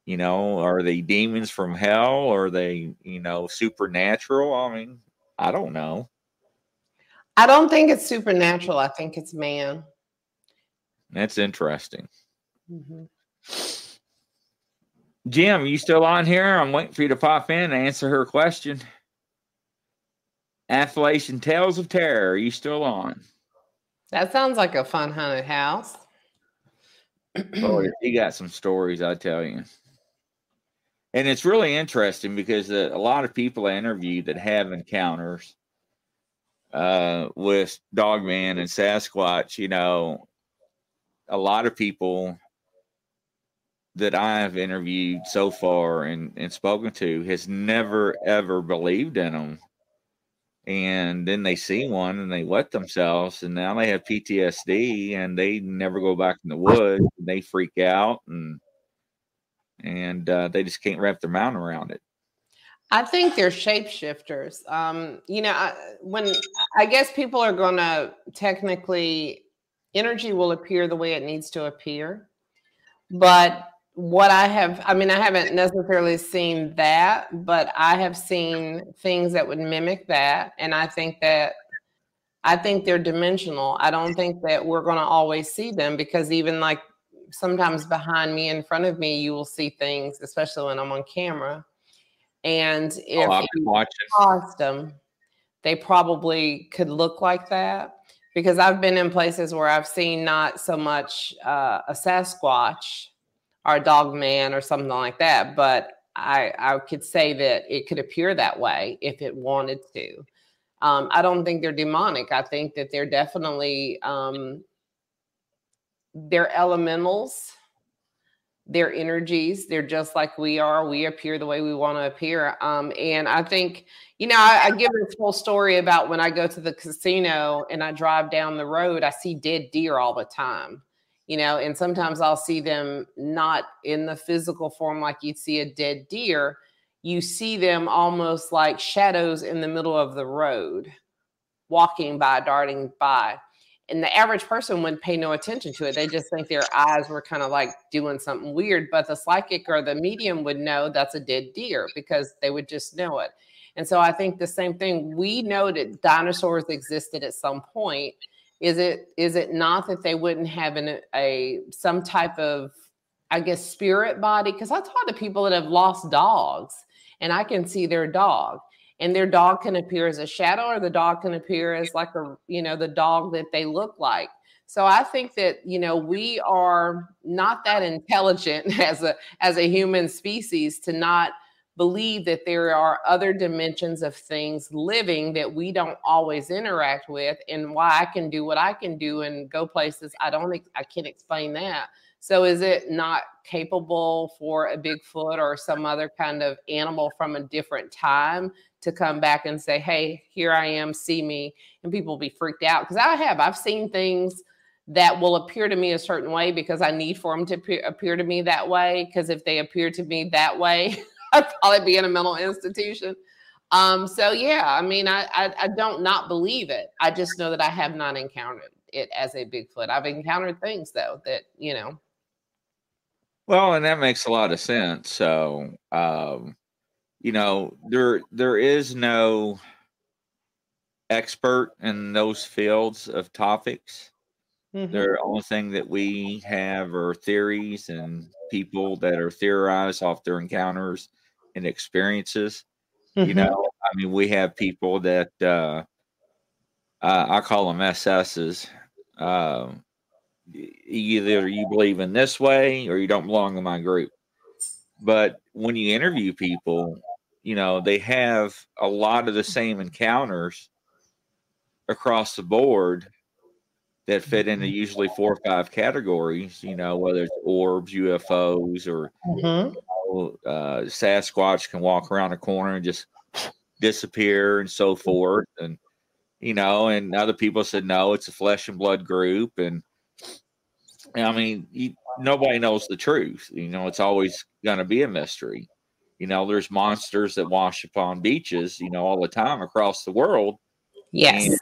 you know, are they demons from hell? Are they, you know, supernatural? I mean, I don't know. I don't think it's supernatural. I think it's man. That's interesting. Mm-hmm. Jim, are you still on here? I'm waiting for you to pop in and answer her question. Appalachian Tales of Terror, are you still on? That sounds like a fun haunted house. oh, he got some stories, I tell you. And it's really interesting because a lot of people I interview that have encounters uh, with Dogman and Sasquatch, you know, a lot of people that I've interviewed so far and, and spoken to has never ever believed in them. And then they see one and they wet themselves, and now they have PTSD and they never go back in the woods. And they freak out and and uh, they just can't wrap their mind around it. I think they're shapeshifters. Um, you know, I, when I guess people are going to technically, energy will appear the way it needs to appear, but what I have, I mean, I haven't necessarily seen that, but I have seen things that would mimic that. And I think that, I think they're dimensional. I don't think that we're going to always see them because even like sometimes behind me, in front of me, you will see things, especially when I'm on camera. And oh, if oh, you paused them, they probably could look like that because I've been in places where I've seen not so much uh, a Sasquatch or a dog man or something like that. But I, I could say that it could appear that way if it wanted to. Um, I don't think they're demonic. I think that they're definitely um, they're elementals. They're energies. They're just like we are. We appear the way we want to appear. Um, and I think, you know, I, I give this whole story about when I go to the casino and I drive down the road, I see dead deer all the time you know, and sometimes I'll see them not in the physical form like you'd see a dead deer. You see them almost like shadows in the middle of the road, walking by, darting by. and the average person wouldn't pay no attention to it. They just think their eyes were kind of like doing something weird. But the psychic or the medium would know that's a dead deer because they would just know it. And so I think the same thing. We know that dinosaurs existed at some point. Is it is it not that they wouldn't have an, a some type of I guess spirit body? Because I talk to people that have lost dogs, and I can see their dog and their dog can appear as a shadow or the dog can appear as like a you know the dog that they look like so i think that you know we are not that intelligent as a as a human species to not believe that there are other dimensions of things living that we don't always interact with and why i can do what i can do and go places i don't i can't explain that so is it not capable for a bigfoot or some other kind of animal from a different time to come back and say, hey, here I am, see me. And people be freaked out because I have. I've seen things that will appear to me a certain way because I need for them to appear, appear to me that way. Because if they appear to me that way, I'd probably be in a mental institution. Um, so yeah, I mean, I, I, I don't not believe it. I just know that I have not encountered it as a Bigfoot. I've encountered things though that you know. Well, and that makes a lot of sense. So, um, you know there there is no expert in those fields of topics mm-hmm. the only thing that we have are theories and people that are theorized off their encounters and experiences mm-hmm. you know i mean we have people that uh, uh i call them ss's uh, either you believe in this way or you don't belong in my group but when you interview people you know, they have a lot of the same encounters across the board that fit into mm-hmm. usually four or five categories, you know, whether it's orbs, UFOs, or mm-hmm. Know, uh, Sasquatch can walk around a corner and just disappear and so forth. And, you know, and other people said, no, it's a flesh and blood group. And, I mean, you, nobody knows the truth. You know, it's always going to be a mystery. You know, there's monsters that wash upon beaches, you know, all the time across the world. Yes. And,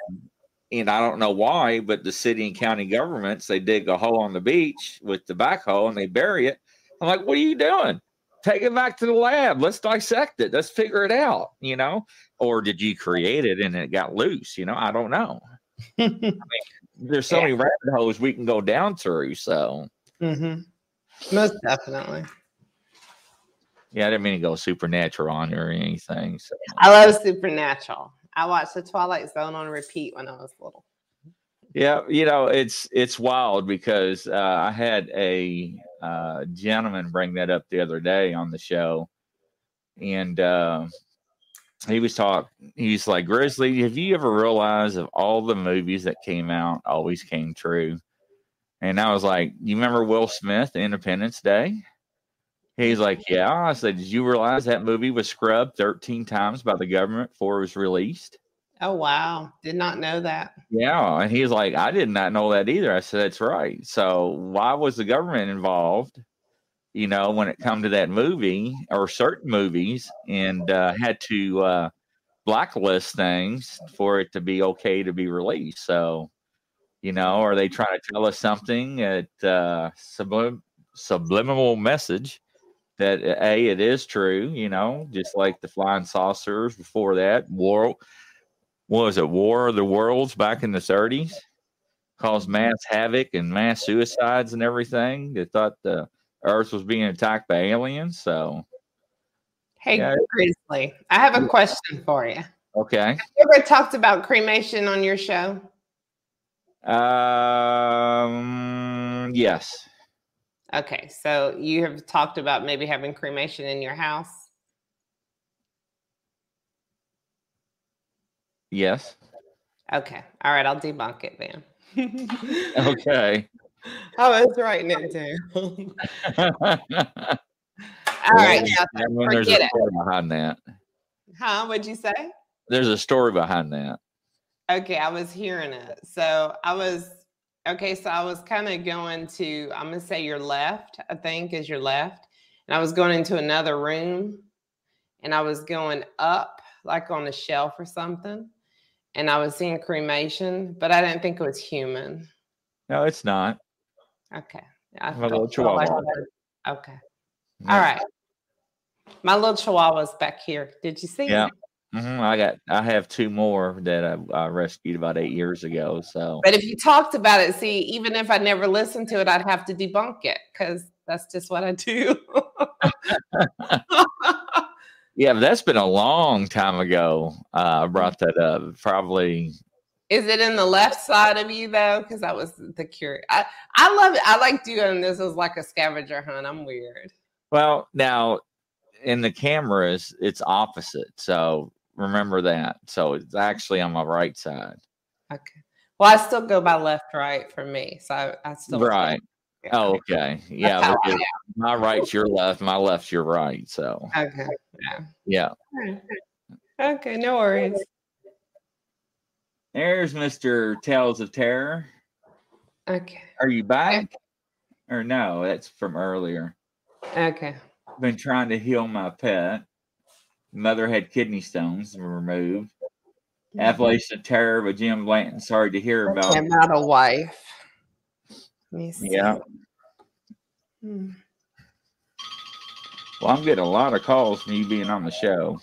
and I don't know why, but the city and county governments, they dig a hole on the beach with the backhoe and they bury it. I'm like, what are you doing? Take it back to the lab. Let's dissect it. Let's figure it out, you know? Or did you create it and it got loose? You know, I don't know. I mean, there's so yeah. many rabbit holes we can go down through. So, mm-hmm. most definitely. Yeah, I didn't mean to go supernatural on or anything. So. I love supernatural. I watched the Twilight Zone on repeat when I was little. Yeah, you know it's it's wild because uh, I had a uh, gentleman bring that up the other day on the show, and uh, he was talking. He's like, Grizzly, have you ever realized of all the movies that came out always came true? And I was like, you remember Will Smith, Independence Day? He's like, Yeah. I said, Did you realize that movie was scrubbed 13 times by the government before it was released? Oh, wow. Did not know that. Yeah. And he's like, I did not know that either. I said, That's right. So why was the government involved, you know, when it come to that movie or certain movies and uh, had to uh, blacklist things for it to be okay to be released? So, you know, are they trying to tell us something at uh, sublim- subliminal message? that a it is true, you know, just like the flying saucers before that. War, what was it? War of the Worlds back in the 30s caused mm-hmm. mass havoc and mass suicides and everything. They thought the Earth was being attacked by aliens. So, hey, yeah. Grizzly, I have a question for you. Okay. Have you ever talked about cremation on your show? Um, yes. Okay, so you have talked about maybe having cremation in your house. Yes. Okay. All right, I'll debunk it then. okay. I was writing it down. All right, now, there's a story it. behind that. Huh? What'd you say? There's a story behind that. Okay, I was hearing it. So I was Okay, so I was kind of going to, I'm going to say your left, I think is your left. And I was going into another room and I was going up like on a shelf or something. And I was seeing cremation, but I didn't think it was human. No, it's not. Okay. I My little like chihuahua. that. Okay. Yeah. All right. My little chihuahua's back here. Did you see? Yeah. him? Mhm, I got. I have two more that I, I rescued about eight years ago. So But if you talked about it, see, even if I never listened to it, I'd have to debunk it because that's just what I do. yeah, that's been a long time ago. Uh, I brought that up. Probably. Is it in the left side of you though? Because that was the curious. I, I love it. I like doing this as like a scavenger hunt. I'm weird. Well, now in the cameras, it's opposite. So remember that. So it's actually on my right side. Okay. Well, I still go by left, right for me. So I, I still Right. Yeah. Oh, okay. Yeah. because my right's your left. My left's your right. So Okay. Yeah. yeah. Okay. No worries. There's Mr. Tales of Terror. Okay. Are you back? Or no, that's from earlier. Okay. Been trying to heal my pet. Mother had kidney stones removed. Appalachian of Terror by Jim Blanton. Sorry to hear about. Okay, about a wife. Let me see. Yeah. Hmm. Well, I'm getting a lot of calls from you being on the show.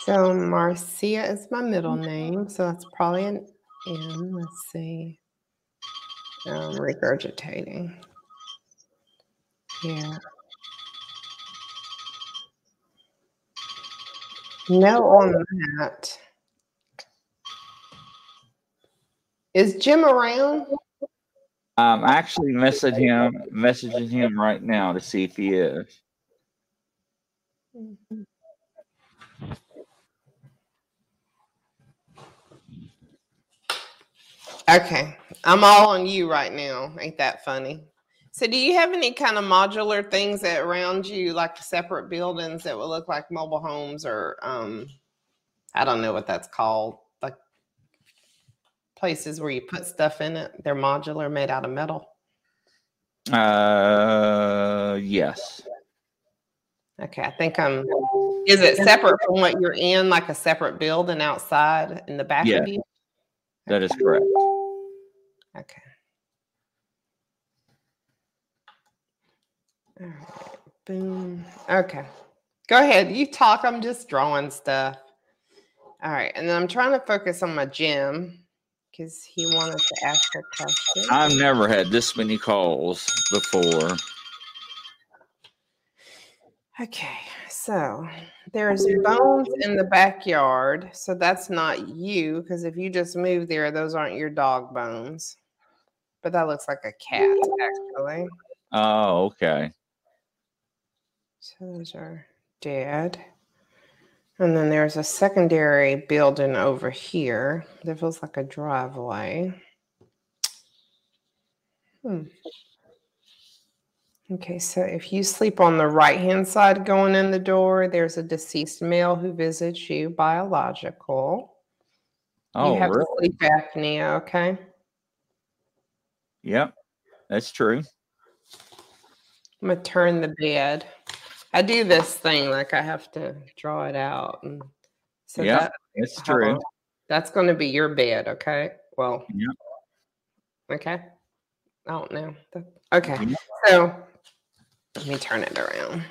So Marcia is my middle name, so that's probably an M. Let's see. Um, regurgitating. Yeah. No on that. Is Jim around? I'm actually messaging him, messaging him right now to see if he is. Okay, I'm all on you right now. Ain't that funny? So, do you have any kind of modular things that around you, like separate buildings that would look like mobile homes, or um, I don't know what that's called, places where you put stuff in it? They're modular, made out of metal. Uh, yes. Okay, I think I'm. Is it separate from what you're in, like a separate building outside in the back Yeah. of you? That is correct. Okay. All right. Boom. Okay. Go ahead. You talk. I'm just drawing stuff. All right. And then I'm trying to focus on my Jim because he wanted to ask a question. I've never had this many calls before. Okay. So there's bones in the backyard. So that's not you because if you just moved there, those aren't your dog bones. But that looks like a cat, actually. Oh, okay. So those are dead. And then there's a secondary building over here that feels like a driveway. Hmm. Okay, so if you sleep on the right hand side going in the door, there's a deceased male who visits you, biological. Oh, you have really? sleep apnea, okay? Yep, that's true. I'm gonna turn the bed. I do this thing like I have to draw it out, and so Yeah, that It's true. That's going to be your bed, okay? Well, Yep. okay. I don't know. Okay, so let me turn it around.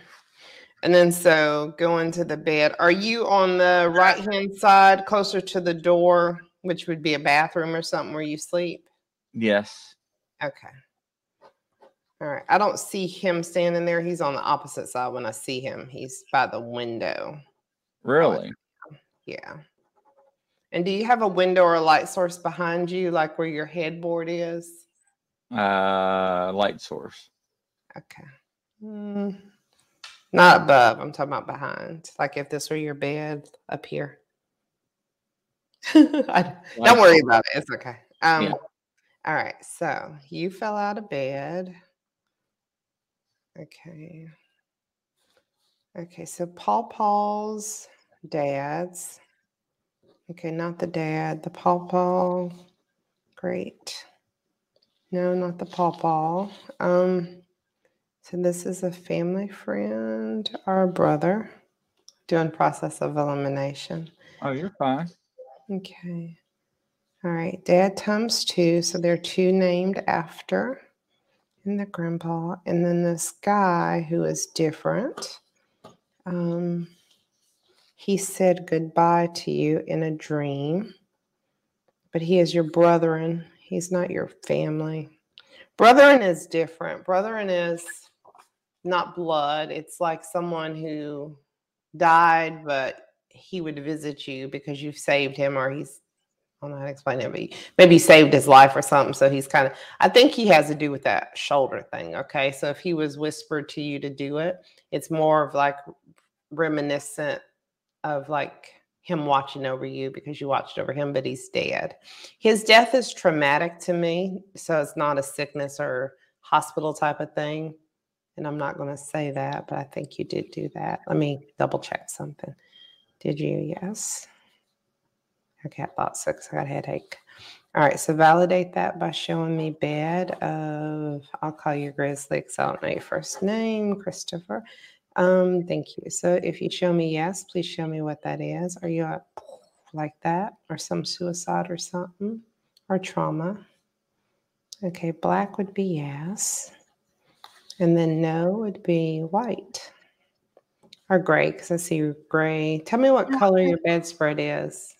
And then, so go into the bed. Are you on the right hand side, closer to the door, which would be a bathroom or something where you sleep? Yes. Okay. All right. I don't see him standing there. He's on the opposite side when I see him. He's by the window. Really? Yeah. And do you have a window or a light source behind you, like where your headboard is? Uh, light source. Okay. Mm, not above. I'm talking about behind. Like if this were your bed up here. I- don't worry about it. It's okay. Um, Yeah. All right. So you fell out of bed. Okay. Okay. So Paul Paul's dad's. Okay. Not the dad, the Paul Paul. Great. No, not the Paul Paul. Um, so this is a family friend, our brother, doing process of elimination. Oh, you're fine. Okay. All right. Dad times two. So there are two named after in the grandpa. And then this guy who is different. Um, he said goodbye to you in a dream, but he is your brethren. He's not your family. Brethren is different. Brethren is not blood. It's like someone who died, but he would visit you because you've saved him or he's I don't know how to explain it, but maybe saved his life or something. So he's kind of, I think he has to do with that shoulder thing. Okay. So if he was whispered to you to do it, it's more of like reminiscent of like him watching over you because you watched over him, but he's dead. His death is traumatic to me. So it's not a sickness or hospital type of thing. And I'm not going to say that, but I think you did do that. Let me double check something. Did you? Yes. Okay, I thought so because I got a headache. All right, so validate that by showing me bed of, I'll call you Grizzly because I don't know your first name, Christopher. Um, thank you. So if you show me yes, please show me what that is. Are you a, like that or some suicide or something or trauma? Okay, black would be yes. And then no would be white or gray because I see gray. Tell me what color your bedspread is.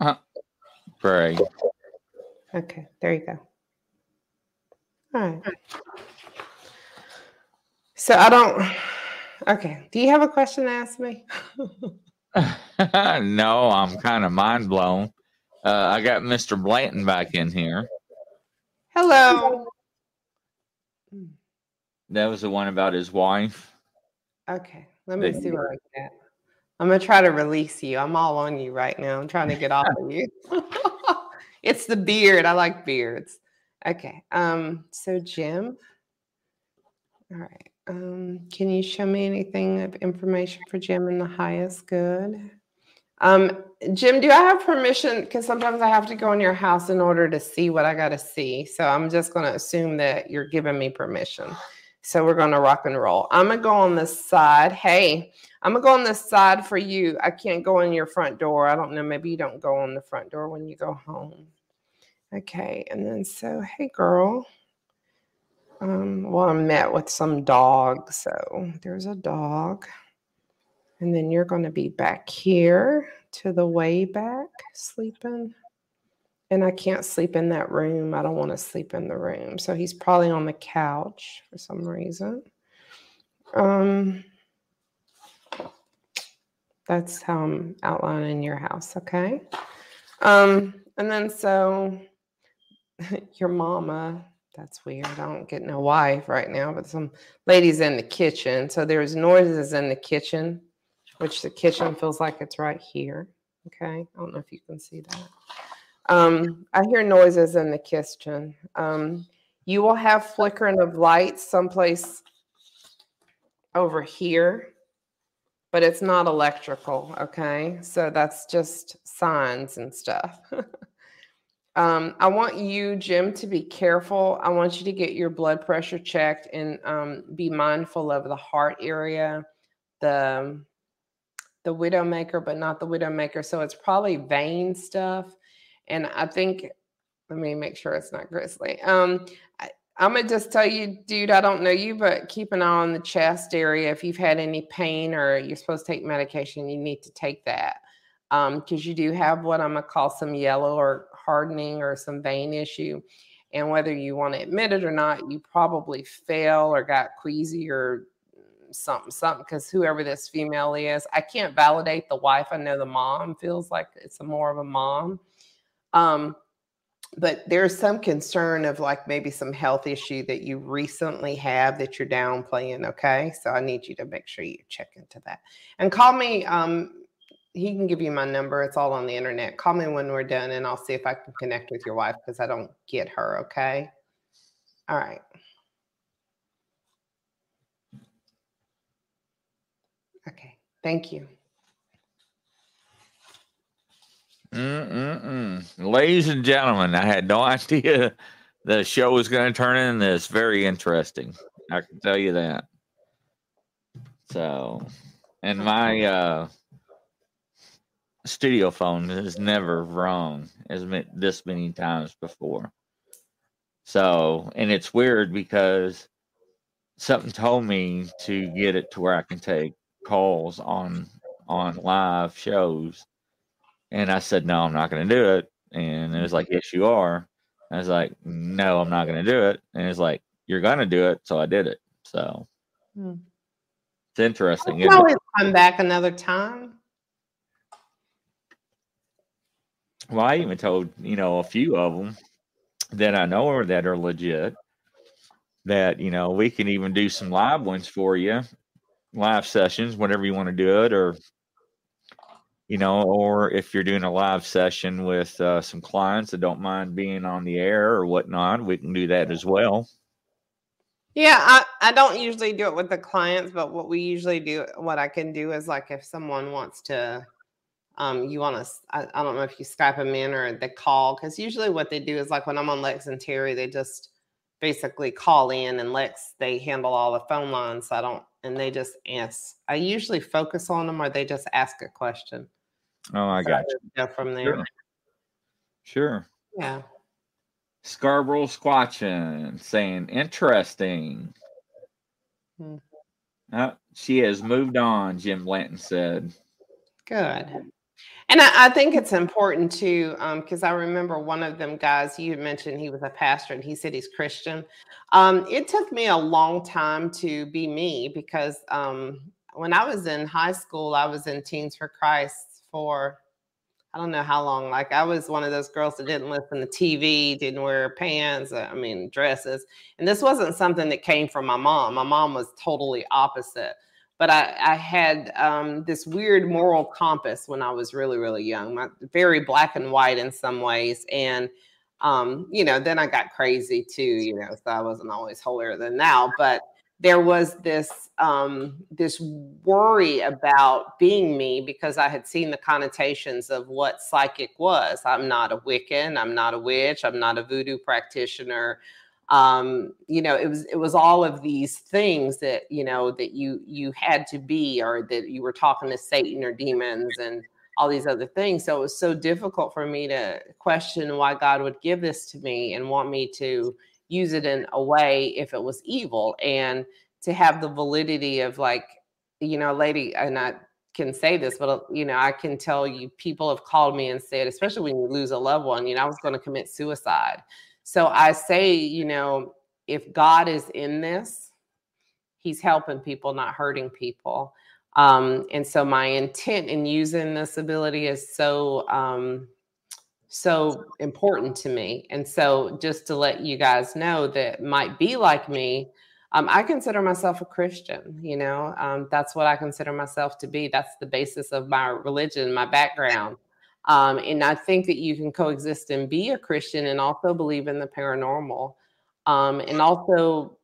Uh, gray. Okay, there you go. All right. So I don't. Okay. Do you have a question to ask me? no, I'm kind of mind blown. Uh, I got Mr. Blanton back in here. Hello. That was the one about his wife. Okay. Let me see what I get. I'm gonna try to release you. I'm all on you right now. I'm trying to get off of you. it's the beard. I like beards. Okay. Um, so Jim. All right. Um, can you show me anything of information for Jim in the highest good? Um, Jim, do I have permission? Because sometimes I have to go in your house in order to see what I got to see. So I'm just going to assume that you're giving me permission. So we're going to rock and roll. I'm going to go on this side. Hey, I'm to go on this side for you. I can't go in your front door. I don't know. Maybe you don't go on the front door when you go home. Okay. And then so, hey, girl. Um, well, I met with some dog, So there's a dog. And then you're to be back here to the way back sleeping and I can't sleep in that room. I don't want to sleep in the room. So he's probably on the couch for some reason. Um, that's how I'm outlining your house, okay? Um, and then so your mama, that's weird. I don't get no wife right now, but some ladies in the kitchen. So there's noises in the kitchen, which the kitchen feels like it's right here. Okay. I don't know if you can see that. Um, I hear noises in the kitchen. Um, you will have flickering of lights someplace over here, but it's not electrical. Okay. So that's just signs and stuff. um, I want you, Jim, to be careful. I want you to get your blood pressure checked and um, be mindful of the heart area, the the widowmaker, but not the widowmaker. So it's probably vein stuff and I think, let me make sure it's not grizzly. Um, I'm gonna just tell you, dude, I don't know you, but keep an eye on the chest area. If you've had any pain or you're supposed to take medication, you need to take that because um, you do have what I'm gonna call some yellow or hardening or some vein issue. And whether you want to admit it or not, you probably fell or got queasy or something, something, because whoever this female is, I can't validate the wife. I know the mom feels like it's more of a mom. Um, but there's some concern of like maybe some health issue that you recently have that you're downplaying. Okay. So I need you to make sure you check into that and call me. Um, he can give you my number. It's all on the internet. Call me when we're done and I'll see if I can connect with your wife because I don't get her. Okay. All right. Okay. Thank you. Mm-mm-mm. Ladies and gentlemen, I had no idea the show was going to turn into this. Very interesting. I can tell you that. So, and my uh studio phone is never rung as this many times before. So, and it's weird because something told me to get it to where I can take calls on on live shows, and I said no, I'm not going to do it. And it was like, yes, you are. I was like, no, I'm not going to do it. And it's like, you're going to do it, so I did it. So Hmm. it's interesting. You always come back another time. Well, I even told you know a few of them that I know are that are legit. That you know we can even do some live ones for you, live sessions, whenever you want to do it, or you know, or if you're doing a live session with uh, some clients that don't mind being on the air or whatnot, we can do that as well. Yeah, I, I don't usually do it with the clients, but what we usually do, what I can do is like if someone wants to, um, you want to, I, I don't know if you Skype them in or they call, because usually what they do is like when I'm on Lex and Terry, they just basically call in and Lex, they handle all the phone lines. So I don't, and they just ask. I usually focus on them or they just ask a question. Oh, I So got you. Go from there. Sure. Sure. Yeah. Scarborough Squatchin saying interesting. Hmm. Uh, she has moved on, Jim Blanton said. Good. And I, I think it's important too, because I remember one of them guys you had mentioned he was a pastor and he said he's Christian. Um, it took me a long time to be me because um, when I was in high school, I was in Teens for Christ for I don't know how long. Like I was one of those girls that didn't listen to TV, didn't wear pants, I mean dresses. And this wasn't something that came from my mom. My mom was totally opposite but I, I had um, this weird moral compass when I was really, really young, my, very black and white in some ways. And, um, you know, then I got crazy too, you know, so I wasn't always holier than now, but there was this um, this worry about being me because I had seen the connotations of what psychic was. I'm not a Wiccan, I'm not a witch, I'm not a voodoo practitioner um you know it was it was all of these things that you know that you you had to be or that you were talking to satan or demons and all these other things so it was so difficult for me to question why god would give this to me and want me to use it in a way if it was evil and to have the validity of like you know lady and i can say this but you know i can tell you people have called me and said especially when you lose a loved one you know i was going to commit suicide so I say, you know, if God is in this, He's helping people, not hurting people. Um, and so my intent in using this ability is so um, so important to me. And so just to let you guys know that might be like me, um, I consider myself a Christian. You know, um, that's what I consider myself to be. That's the basis of my religion, my background. Um, and I think that you can coexist and be a Christian and also believe in the paranormal um, and also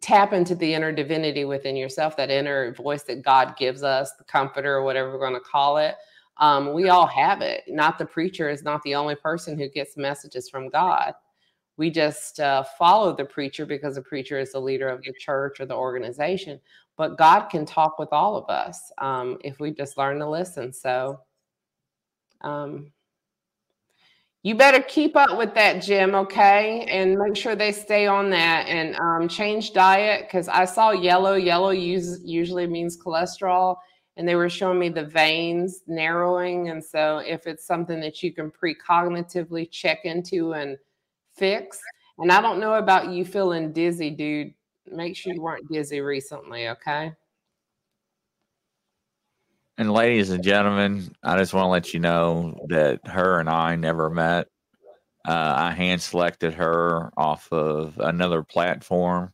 tap into the inner divinity within yourself, that inner voice that God gives us, the comforter, or whatever we're going to call it. Um, we all have it. Not the preacher is not the only person who gets messages from God. We just uh, follow the preacher because the preacher is the leader of the church or the organization. But God can talk with all of us um, if we just learn to listen. So, um, you better keep up with that, Jim, okay? And make sure they stay on that and um, change diet because I saw yellow. Yellow use, usually means cholesterol, and they were showing me the veins narrowing. And so, if it's something that you can precognitively check into and fix, and I don't know about you feeling dizzy, dude, make sure you weren't dizzy recently, okay? And ladies and gentlemen, I just want to let you know that her and I never met. Uh, I hand selected her off of another platform.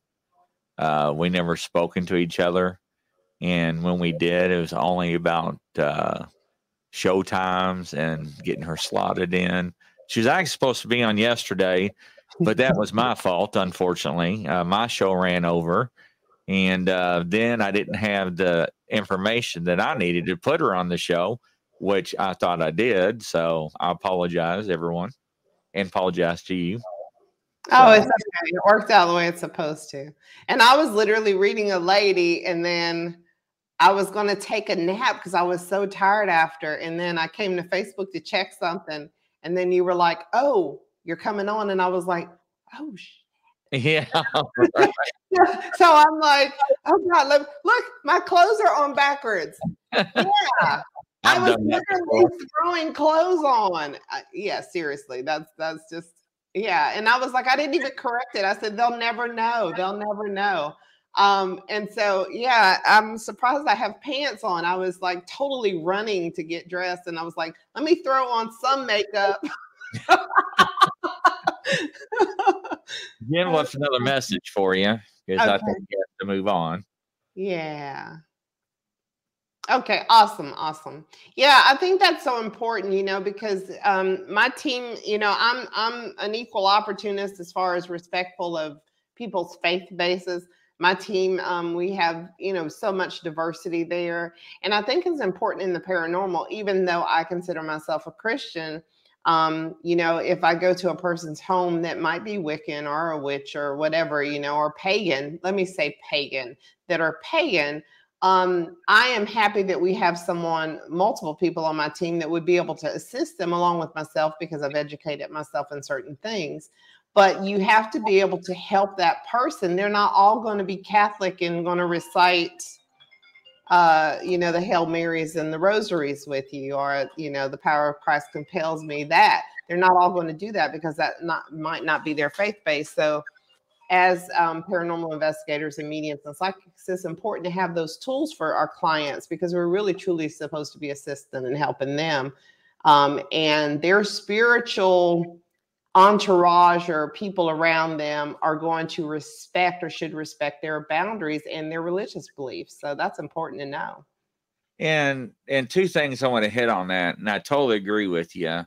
Uh, we never spoken to each other, and when we did, it was only about uh, show times and getting her slotted in. She was actually supposed to be on yesterday, but that was my fault. Unfortunately, uh, my show ran over, and uh, then I didn't have the information that I needed to put her on the show, which I thought I did. So I apologize, everyone, and apologize to you. Oh, So- it's okay. It worked out the way it's supposed to. And I was literally reading a lady, and then I was going to take a nap because I was so tired after. And then I came to Facebook to check something. And then you were like, oh, you're coming on. And I was like, oh, yeah. so I'm like, oh God, look, look, my clothes are on backwards. Yeah. I was literally throwing clothes on. Uh, yeah, seriously. That's that's just yeah. And I was like, I didn't even correct it. I said, they'll never know. They'll never know. Um, and so yeah, I'm surprised I have pants on. I was like totally running to get dressed, and I was like, let me throw on some makeup. Jen left another message for you because okay. I think you have to move on. Yeah. Okay, awesome, awesome. Yeah, I think that's so important, you know, because um, my team, you know, I'm I'm an equal opportunist as far as respectful of people's faith bases. My team, um, we have, you know, so much diversity there, and I think it's important in the paranormal. Even though I consider myself a Christian, um, you know, if I go to a person's home that might be Wiccan or a witch or whatever, you know, or pagan, let me say pagan, that are pagan, um, I am happy that we have someone, multiple people on my team that would be able to assist them along with myself because I've educated myself in certain things. But you have to be able to help that person. They're not all going to be Catholic and going to recite uh, you know, the Hail Marys and the rosaries with you, or, you know, the power of Christ compels me that. They're not all going to do that because that not might not be their faith base. So, as um, paranormal investigators and mediums and psychics, it's important to have those tools for our clients because we're really truly supposed to be assisting and helping them. Um, and their spiritual entourage or people around them are going to respect or should respect their boundaries and their religious beliefs. So that's important to know. And and two things I want to hit on that, and I totally agree with you.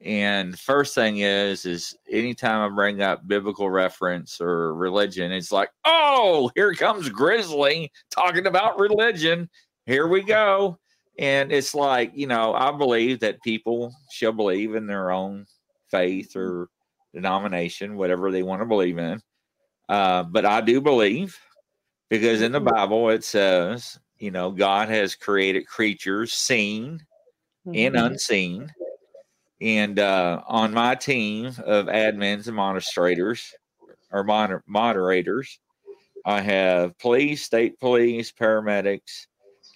And first thing is, is anytime I bring up biblical reference or religion, it's like, oh, here comes Grizzly talking about religion. Here we go. And it's like, you know, I believe that people shall believe in their own faith or denomination, whatever they want to believe in. Uh, but I do believe because in the mm-hmm. Bible it says, you know, God has created creatures seen mm-hmm. and unseen. And uh, on my team of admins and moderators or moder- moderators, I have police, state police, paramedics,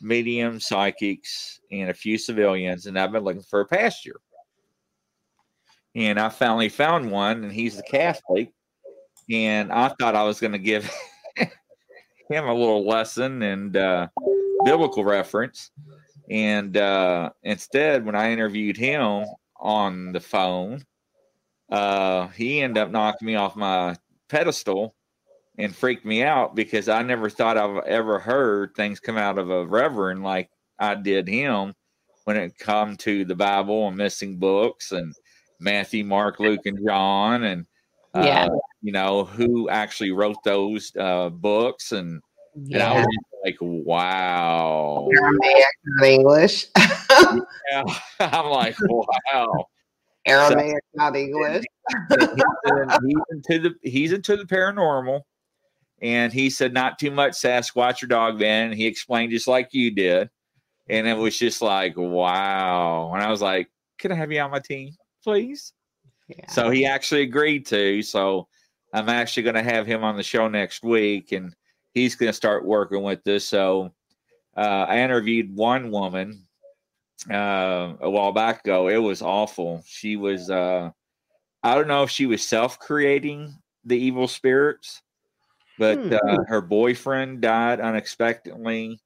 medium, psychics, and a few civilians. And I've been looking for a pasture and I finally found one, and he's a Catholic, and I thought I was going to give him a little lesson and uh, biblical reference, and uh, instead, when I interviewed him on the phone, uh, he ended up knocking me off my pedestal and freaked me out because I never thought I've ever heard things come out of a reverend like I did him when it come to the Bible and missing books and Matthew, Mark, Luke, and John, and uh, yeah. you know who actually wrote those uh, books, and, yeah. and I was like, wow, Aramaic, not English. yeah, I'm like, wow. Aramaic, so, not English. he's, into the he's into the paranormal, and he said not too much Sasquatch or dog. And he explained just like you did, and it was just like wow. And I was like, "Can I have you on my team?" Please? Yeah. So he actually agreed to. So I'm actually going to have him on the show next week, and he's going to start working with this. So uh, I interviewed one woman uh, a while back ago. It was awful. She was, uh, I don't know if she was self creating the evil spirits, but hmm. uh, her boyfriend died unexpectedly.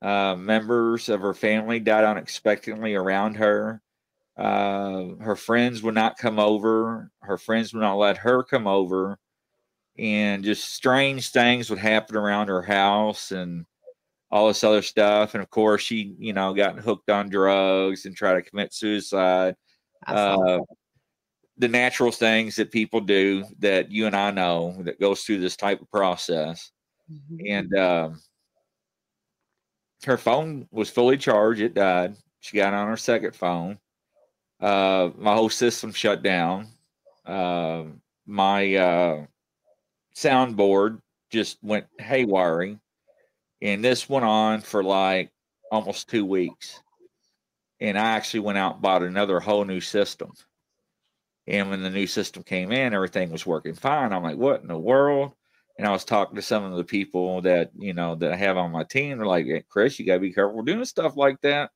Uh, members of her family died unexpectedly around her. Uh, her friends would not come over. Her friends would not let her come over. And just strange things would happen around her house and all this other stuff. And of course, she, you know, got hooked on drugs and tried to commit suicide. Uh, the natural things that people do that you and I know that goes through this type of process. Mm-hmm. And um, her phone was fully charged. It died. She got on her second phone uh, my whole system shut down. Uh, my uh, soundboard just went haywire, And this went on for like almost two weeks. And I actually went out and bought another whole new system. And when the new system came in, everything was working fine. I'm like, what in the world? And I was talking to some of the people that, you know, that I have on my team. They're like, Chris, you got to be careful doing stuff like that.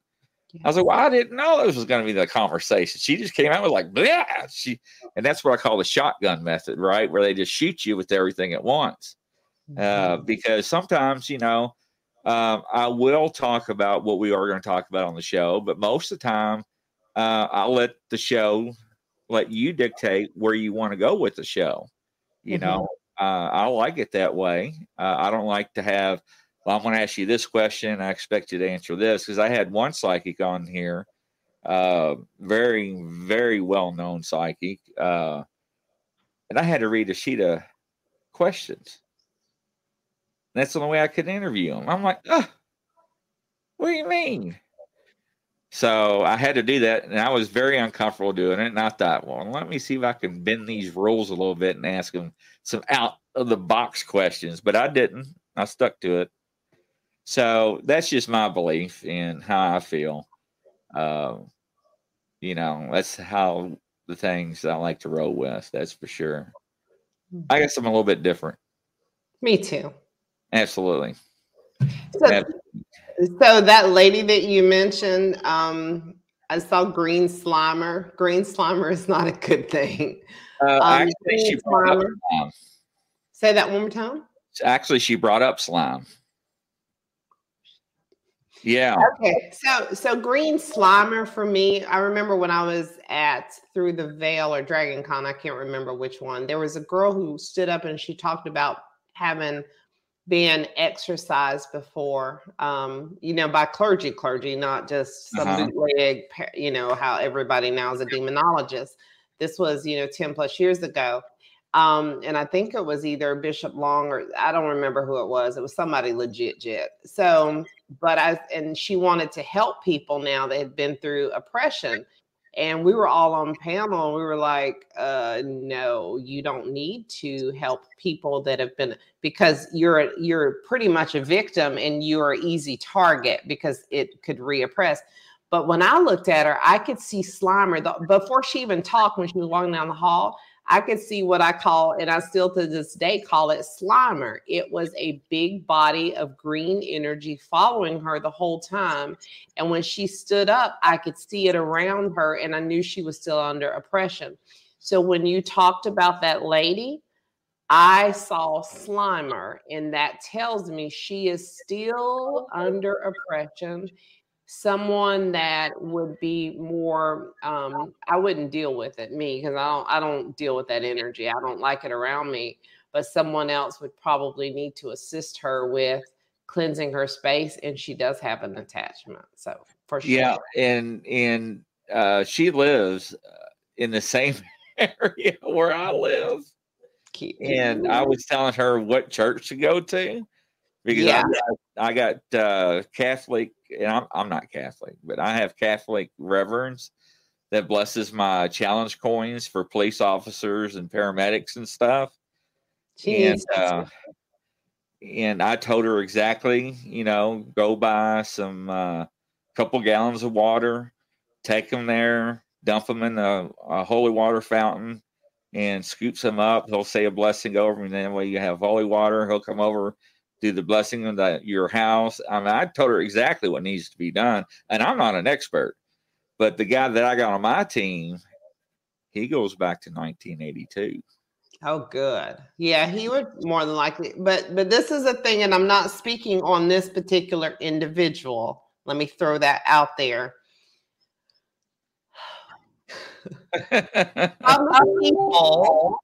Yeah. I was like, well, I didn't know this was going to be the conversation. She just came out with like, yeah, she, and that's what I call the shotgun method, right? Where they just shoot you with everything at once. Uh, mm-hmm. Uh, because sometimes, you know, um, I will talk about what we are going to talk about on the show, but most of the time, uh, I'll let the show let you dictate where you want to go with the show. You mm-hmm. know, uh, I like it that way. Uh, I don't like to have well, I'm going to ask you this question. I expect you to answer this because I had one psychic on here, uh, very, very well known psychic. Uh, and I had to read a sheet of questions. And that's the only way I could interview him. I'm like, oh, what do you mean? So I had to do that, and I was very uncomfortable doing it. And I thought, well, let me see if I can bend these rules a little bit and ask him some out of the box questions. But I didn't. I stuck to it. So that's just my belief in how I feel. Uh, you know, that's how the things I like to roll with. That's for sure. I guess I'm a little bit different. Me too. Absolutely. So, so that lady that you mentioned, um, I saw Green Slimer. Green Slimer is not a good thing. Uh, um, actually, she brought up slime. Say that one more time. Actually, she brought up slime. Yeah. Okay. So so Green Slimer for me, I remember when I was at Through the Veil or Dragon Con, I can't remember which one. There was a girl who stood up and she talked about having been exorcised before, um, you know, by clergy, clergy, not just some uh-huh. bootleg, you know, how everybody now is a demonologist. This was, you know, 10 plus years ago. Um, and I think it was either Bishop Long or I don't remember who it was. It was somebody legit jet. So, but I and she wanted to help people now that had been through oppression. And we were all on panel and we were like, uh, no, you don't need to help people that have been because you're you're pretty much a victim and you're an easy target because it could reoppress. But when I looked at her, I could see Slimer the, before she even talked when she was walking down the hall. I could see what I call, and I still to this day call it Slimer. It was a big body of green energy following her the whole time. And when she stood up, I could see it around her, and I knew she was still under oppression. So when you talked about that lady, I saw Slimer, and that tells me she is still under oppression someone that would be more um, i wouldn't deal with it me because i don't i don't deal with that energy i don't like it around me but someone else would probably need to assist her with cleansing her space and she does have an attachment so for sure. yeah and and uh, she lives uh, in the same area where i live. And i was telling her what church to go to because yeah. I got, I got uh, Catholic, and I'm, I'm not Catholic, but I have Catholic reverends that blesses my challenge coins for police officers and paramedics and stuff. Jeez. And uh, and I told her exactly, you know, go buy some uh, couple gallons of water, take them there, dump them in the a holy water fountain, and scoops them up. He'll say a blessing over me. And then when you have holy water, he'll come over do the blessing of the, your house. I mean, I told her exactly what needs to be done, and I'm not an expert, but the guy that I got on my team, he goes back to 1982. Oh, good. Yeah, he would more than likely. But but this is a thing, and I'm not speaking on this particular individual. Let me throw that out there. Some people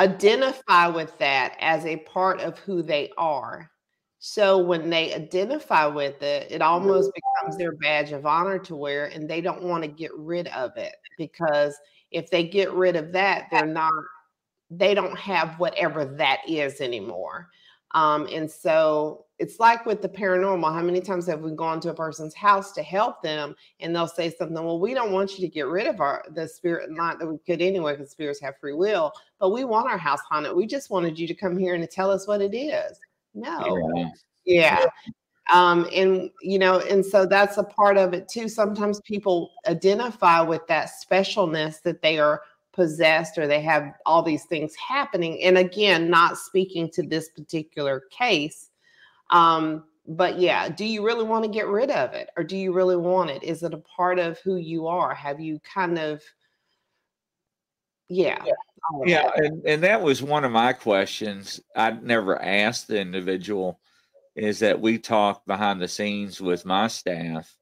identify with that as a part of who they are. So when they identify with it, it almost becomes their badge of honor to wear, and they don't want to get rid of it because if they get rid of that, they're not, they don't have whatever that is anymore. Um, and so it's like with the paranormal. How many times have we gone to a person's house to help them, and they'll say something? Well, we don't want you to get rid of our the spirit. Not that we could anyway, because spirits have free will. But we want our house haunted. We just wanted you to come here and to tell us what it is. No, yeah. Yeah. Um, and you know, and so that's a part of it too. Sometimes people identify with that specialness that they are possessed or they have all these things happening. And again, not speaking to this particular case. Um, but yeah, do you really want to get rid of it or do you really want it? Is it a part of who you are? Have you kind of, yeah. Yeah, yeah and, and that was one of my questions. I'd never asked the individual is that we talk behind the scenes with my staff.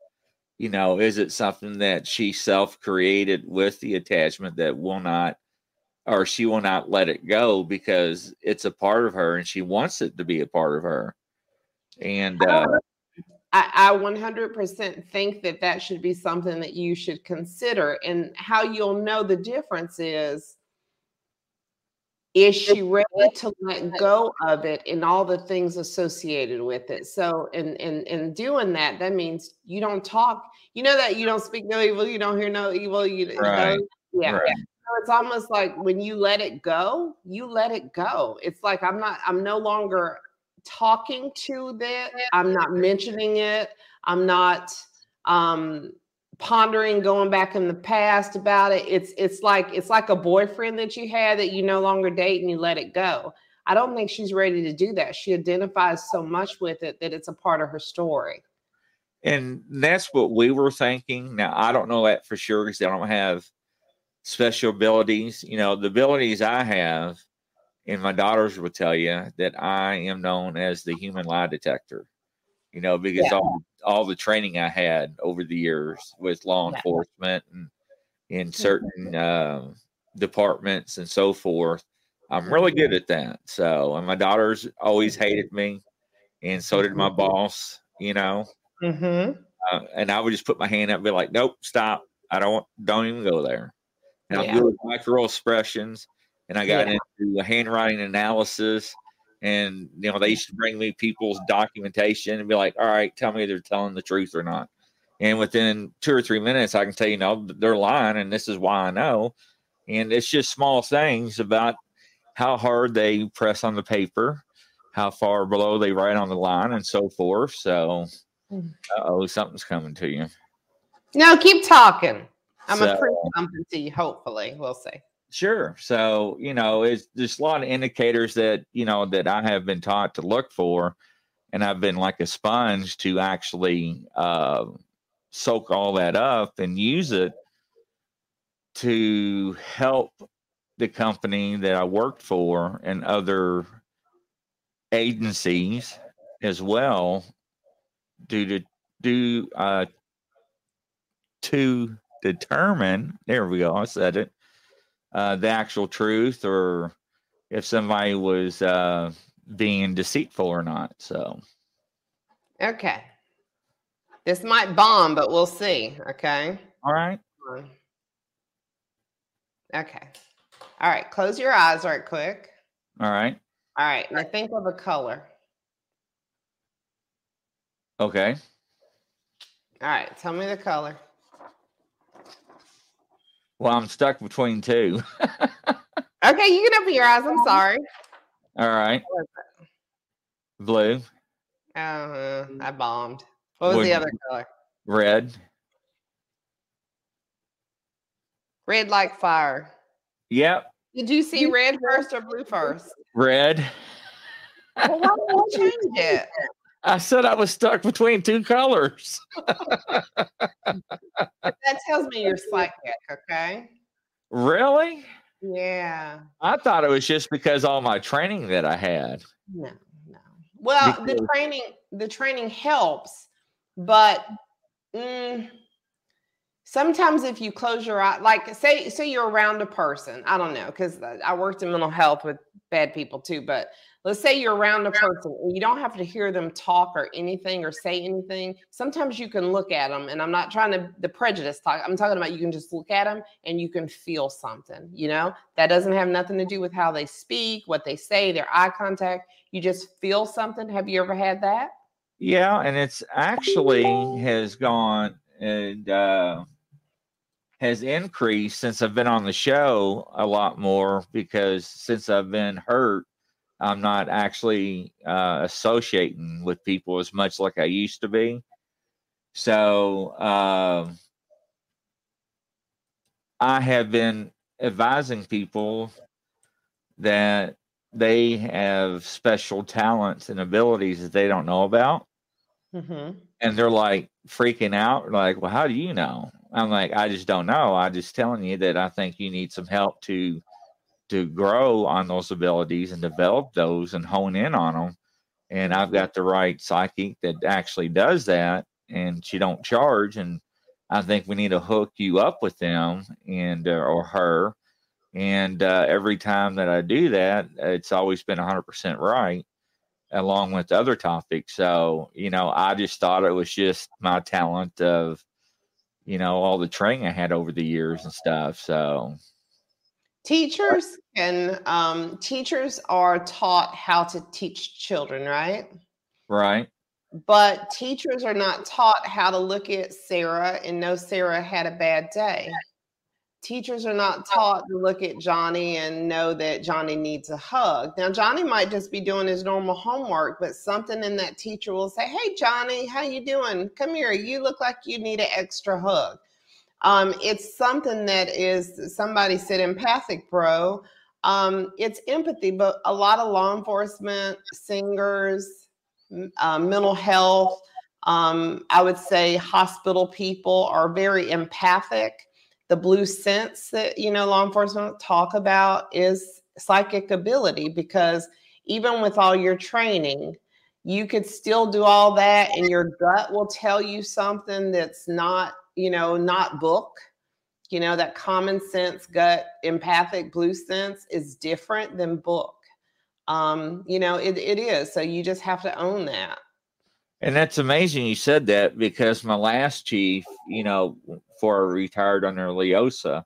You know, is it something that she self created with the attachment that will not, or she will not let it go because it's a part of her and she wants it to be a part of her? And uh, I, I 100% think that that should be something that you should consider. And how you'll know the difference is is she ready to let go of it and all the things associated with it so in in in doing that that means you don't talk you know that you don't speak no evil you don't hear no evil you right. yeah right. so it's almost like when you let it go you let it go it's like i'm not i'm no longer talking to that i'm not mentioning it i'm not um pondering going back in the past about it. It's it's like it's like a boyfriend that you had that you no longer date and you let it go. I don't think she's ready to do that. She identifies so much with it that it's a part of her story. And that's what we were thinking. Now i don't know that for sure because i don't have special abilities. You know the abilities i have and my daughters will tell you that i am known as the human lie detector you know, because yeah. all all the training I had over the years with law enforcement and in certain uh, departments and so forth, I'm really good at that. So, and my daughters always hated me, and so did my mm-hmm. boss. You know, mm-hmm. uh, and I would just put my hand up and be like, "Nope, stop! I don't don't even go there." And yeah. I'm good with micro expressions, and I got yeah. into handwriting analysis and you know they used to bring me people's documentation and be like all right tell me they're telling the truth or not. And within two or three minutes i can tell you no they're lying and this is why i know. And it's just small things about how hard they press on the paper how far below they write on the line and so forth. So oh something's coming to you. No keep talking. I'm so, gonna prove something to you hopefully we'll see Sure. So, you know, it's there's a lot of indicators that, you know, that I have been taught to look for. And I've been like a sponge to actually uh, soak all that up and use it to help the company that I worked for and other agencies as well do to do uh, to determine there we go i said it uh, the actual truth or if somebody was uh, being deceitful or not. So, okay. This might bomb, but we'll see. Okay. All right. Okay. All right. Close your eyes right quick. All right. All right. Now think of a color. Okay. All right. Tell me the color. Well, I'm stuck between two. okay, you can open your eyes. I'm sorry. All right. Blue. Uh, I bombed. What was Would, the other color? Red. Red like fire. Yep. Did you see red first or blue first? Red. Well, why did you change it? I said I was stuck between two colors. that tells me you're psychic, okay? Really? Yeah. I thought it was just because all my training that I had. No, no. Well, because- the training the training helps, but mm, sometimes if you close your eye, like say say you're around a person, I don't know, because I worked in mental health with bad people too, but let's say you're around a person and you don't have to hear them talk or anything or say anything. Sometimes you can look at them and i'm not trying to the prejudice talk i'm talking about you can just look at them and you can feel something you know? That doesn't have nothing to do with how they speak what they say their eye contact. You just feel something. Have you ever had that? Yeah and it's actually has gone and uh has increased since I've been on the show a lot more because since I've been hurt I'm not actually uh, associating with people as much like I used to be. So uh, I have been advising people that they have special talents and abilities that they don't know about. Mm-hmm. And they're like freaking out, like, well, how do you know? I'm like, I just don't know. I'm just telling you that I think you need some help to to grow on those abilities and develop those and hone in on them. And I've got the right psychic that actually does that, and she don't charge. And I think we need to hook you up with them and uh, or her. And uh, every time that I do that, it's always been 100% right, along with other topics. So you know, I just thought it was just my talent of, you know, all the training I had over the years and stuff. So Teachers can um, teachers are taught how to teach children, right? Right. But teachers are not taught how to look at Sarah and know Sarah had a bad day. Teachers are not taught to look at Johnny and know that Johnny needs a hug. Now Johnny might just be doing his normal homework, but something in that teacher will say, "Hey Johnny, how you doing? Come here. You look like you need an extra hug." Um, it's something that is somebody said empathic, bro. Um, it's empathy, but a lot of law enforcement, singers, uh, mental health, um, I would say hospital people are very empathic. The blue sense that you know law enforcement talk about is psychic ability because even with all your training, you could still do all that, and your gut will tell you something that's not you know, not book. You know, that common sense, gut, empathic, blue sense is different than book. Um, you know, it, it is. So you just have to own that. And that's amazing you said that because my last chief, you know, for retired under Leosa,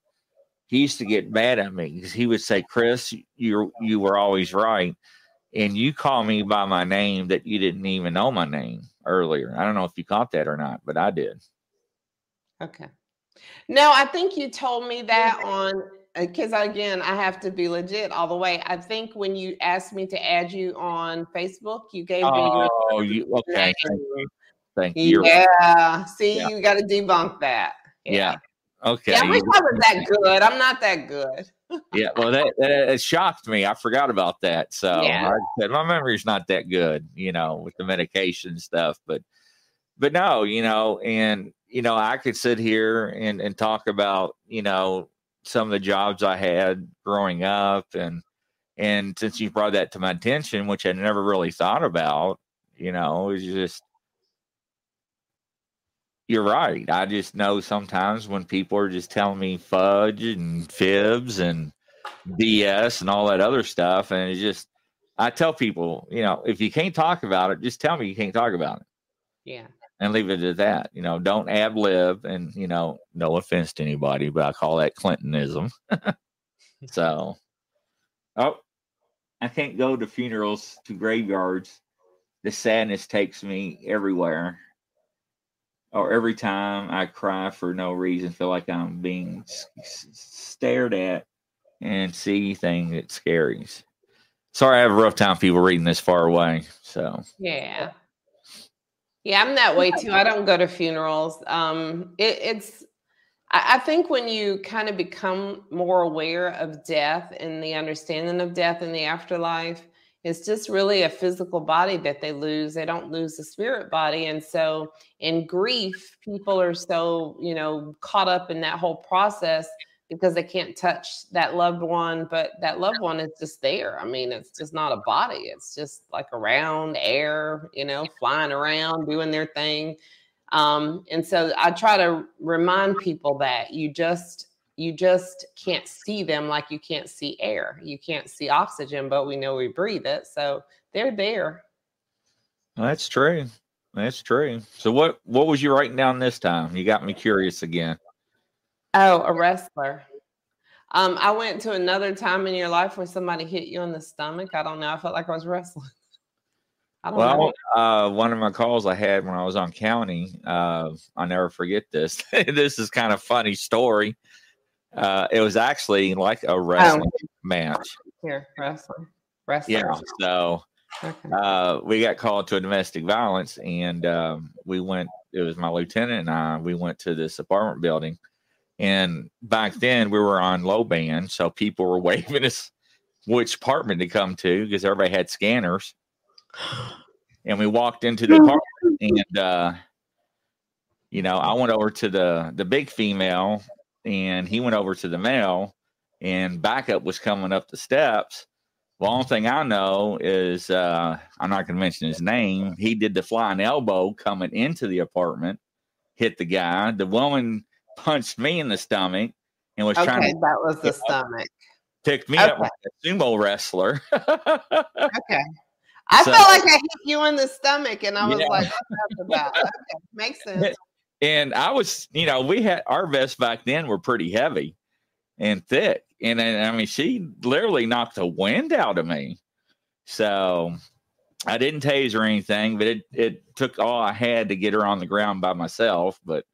he used to get mad at me because he would say, Chris, you you were always right. And you call me by my name that you didn't even know my name earlier. I don't know if you caught that or not, but I did. Okay. No, I think you told me that on because uh, again, I have to be legit all the way. I think when you asked me to add you on Facebook, you gave me oh, you okay. Thank you. Yeah. See, yeah. you got to debunk that. Yeah. yeah. Okay. Yeah, I wish I was that good. I'm not that good. yeah, well, that, that, it shocked me. I forgot about that. So yeah. I said my memory's not that good, you know, with the medication stuff. But, but no, you know, and you know, I could sit here and, and talk about, you know, some of the jobs I had growing up and and since you brought that to my attention, which I never really thought about, you know, it's just you're right. I just know sometimes when people are just telling me fudge and fibs and BS and all that other stuff, and it's just I tell people, you know, if you can't talk about it, just tell me you can't talk about it. Yeah and leave it at that. You know, don't ad lib. And, you know, no offense to anybody, but I call that Clintonism. so, oh, I can't go to funerals, to graveyards. The sadness takes me everywhere. Or every time I cry for no reason, feel like I'm being stared at and see things that scaries. Sorry, I have a rough time people reading this far away. So, yeah. Yeah, I'm that way too. I don't go to funerals. Um, it, it's, I, I think when you kind of become more aware of death and the understanding of death in the afterlife, it's just really a physical body that they lose. They don't lose the spirit body. And so in grief, people are so, you know, caught up in that whole process because they can't touch that loved one, but that loved one is just there. I mean, it's just not a body. It's just like around air, you know, flying around, doing their thing. Um, and so I try to remind people that you just you just can't see them like you can't see air. You can't see oxygen, but we know we breathe it. So they're there. That's true. That's true. So what what was you writing down this time? You got me curious again. Oh, a wrestler. Um, I went to another time in your life where somebody hit you in the stomach. I don't know. I felt like I was wrestling. I don't well, know. Uh, one of my calls I had when I was on county, uh, I'll never forget this. this is kind of funny story. Uh, it was actually like a wrestling oh. match. Here, wrestling. Wrestlers. Yeah. So Okay. uh, we got called to a domestic violence, and um, we went. It was my lieutenant and I. We went to this apartment building, and back then we were on low band, so people were waving us which apartment to come to because everybody had scanners. And we walked into the apartment, and uh, you know, I went over to the the big female, and he went over to the male, and backup was coming up the steps. The only thing I know is uh, I'm not going to mention his name. He did the flying elbow coming into the apartment, hit the guy. The woman punched me in the stomach and was Okay, trying to that was the stomach. pick me up like a sumo wrestler. Okay. I So- felt like I hit you in the stomach, and I was Yeah. like, "What's that about?" Okay, makes sense. and I was, you know, we had our vests back then were pretty heavy and thick. And, then, I mean, she literally knocked the wind out of me. So I didn't tase or anything, but it, it took all I had to get her on the ground by myself. But,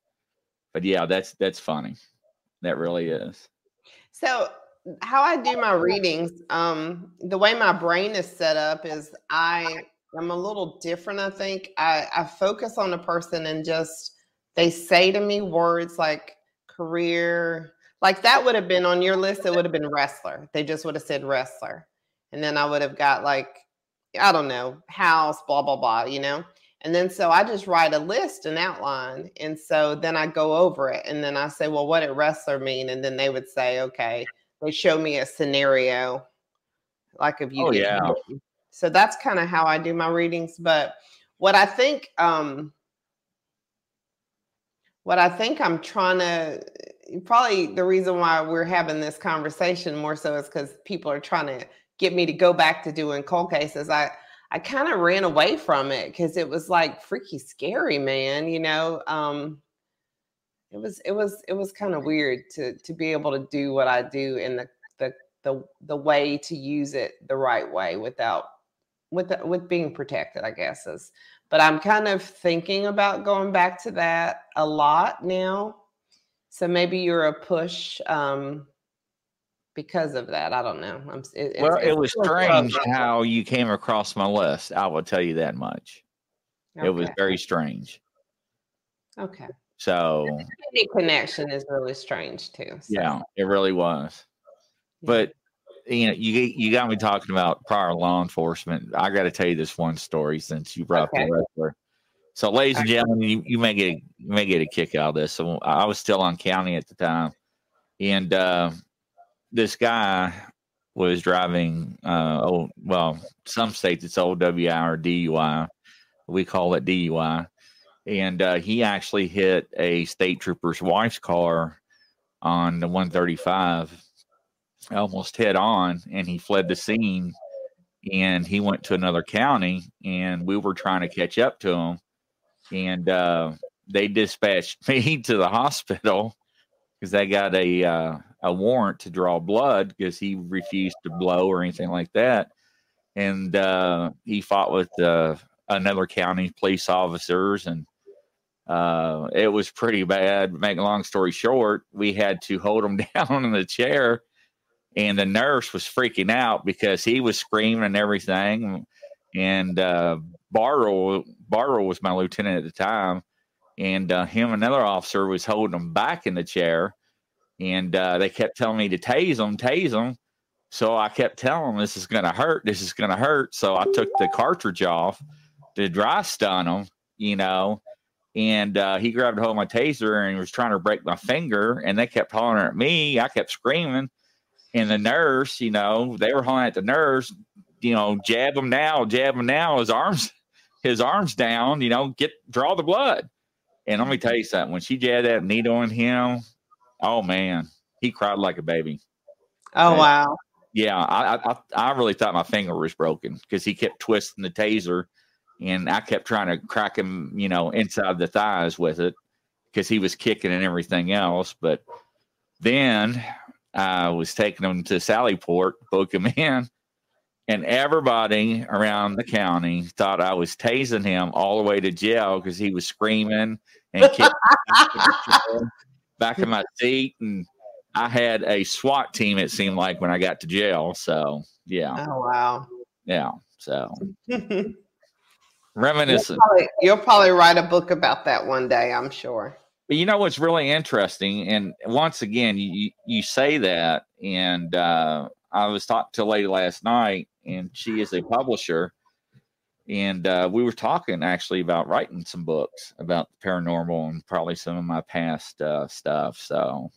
but yeah, that's, that's funny. That really is. So, how I do my readings, um, the way my brain is set up is I am a little different. I think I, I focus on a person and just they say to me words like career, like that would have been on your list. It would have been wrestler. They just would have said wrestler, and then I would have got like I don't know house, blah blah blah, you know. And then so I just write a list, an outline. And so then I go over it. And then I say, well, what did wrestler mean? And then they would say, okay, they show me a scenario like if you Oh, yeah. So that's kind of how I do my readings. But what I think, um, what I think I'm trying to probably the reason why we're having this conversation more so is because people are trying to get me to go back to doing cold cases. I I kind of ran away from it because it was like freaky scary, man. You know, um, it was it was it was kind of weird to to be able to do what I do in the the the the way to use it the right way without with the, with being protected, I guess is. But I'm kind of thinking about going back to that a lot now. So maybe you're a push um, because of that. I don't know. I'm, it, Well, it was strange how you came across my list. I will tell you that much. It was very strange. okay. So, Any connection is really strange too. so, yeah, it really was. yeah. But you know, you you got me talking about prior law enforcement. I got to tell you this one story since you brought up Okay. the wrestler. So, ladies and gentlemen, you, you may get a, you may get a kick out of this. So, I was still on county at the time, and uh, this guy was driving. Uh, oh, well, some states it's OWI or DUI. We call it DUI, and uh, he actually hit a state trooper's wife's car on the 135 almost head on and he fled the scene and he went to another county and we were trying to catch up to him and uh, they dispatched me to the hospital because they got a uh, a warrant to draw blood because he refused to blow or anything like that and uh, he fought with uh, another county police officers and uh, it was pretty bad. Make a long story short, we had to hold him down in the chair, and the nurse was freaking out because he was screaming and everything. And uh, Barrow, Barrow was my lieutenant at the time, and uh, him another officer was holding him back in the chair, and uh, they kept telling me to tase him, tase him. So I kept telling them, this is going to hurt, this is going to hurt. So I took the cartridge off to dry stun him, you know and uh, he grabbed hold of my taser and was trying to break my finger and they kept hollering at me i kept screaming and the nurse you know they were hollering at the nurse you know jab him now jab him now his arms his arms down you know get draw the blood and let me tell you something when she jabbed that needle in him oh man he cried like a baby Oh Yeah. wow. yeah i i, I really thought my finger was broken because he kept twisting the taser and I kept trying to crack him, you know, inside the thighs with it because he was kicking and everything else. But then I was taking him to Sallyport, book him in, and everybody around the county thought I was tasing him all the way to jail because he was screaming and kicking back in my seat. And I had a SWAT team, it seemed like, when I got to jail. So, yeah. Oh wow. Yeah. So you'll, reminiscent. probably, you'll probably write a book about that one day, I'm sure. But you know what's really interesting, and once again, you you say that, and uh, I was talking to a lady last night, and she is a publisher, and uh, we were talking actually about writing some books about the paranormal and probably some of my past uh, stuff. So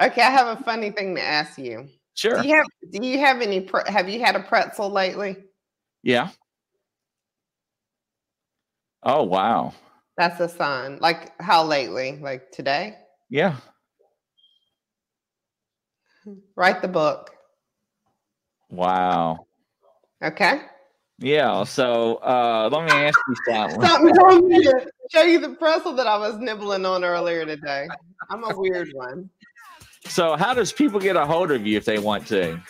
Okay, I have a funny thing to ask you. sure, Do you have do you have any pre- have you had a pretzel lately? yeah. Oh wow, That's a sign. Like how lately? Like today? yeah. Write the book. Wow. Okay. Yeah. So uh, let me ask you something. Told me to show you the pretzel that I was nibbling on earlier today. I'm a weird one. So, how does people get a hold of you if they want to?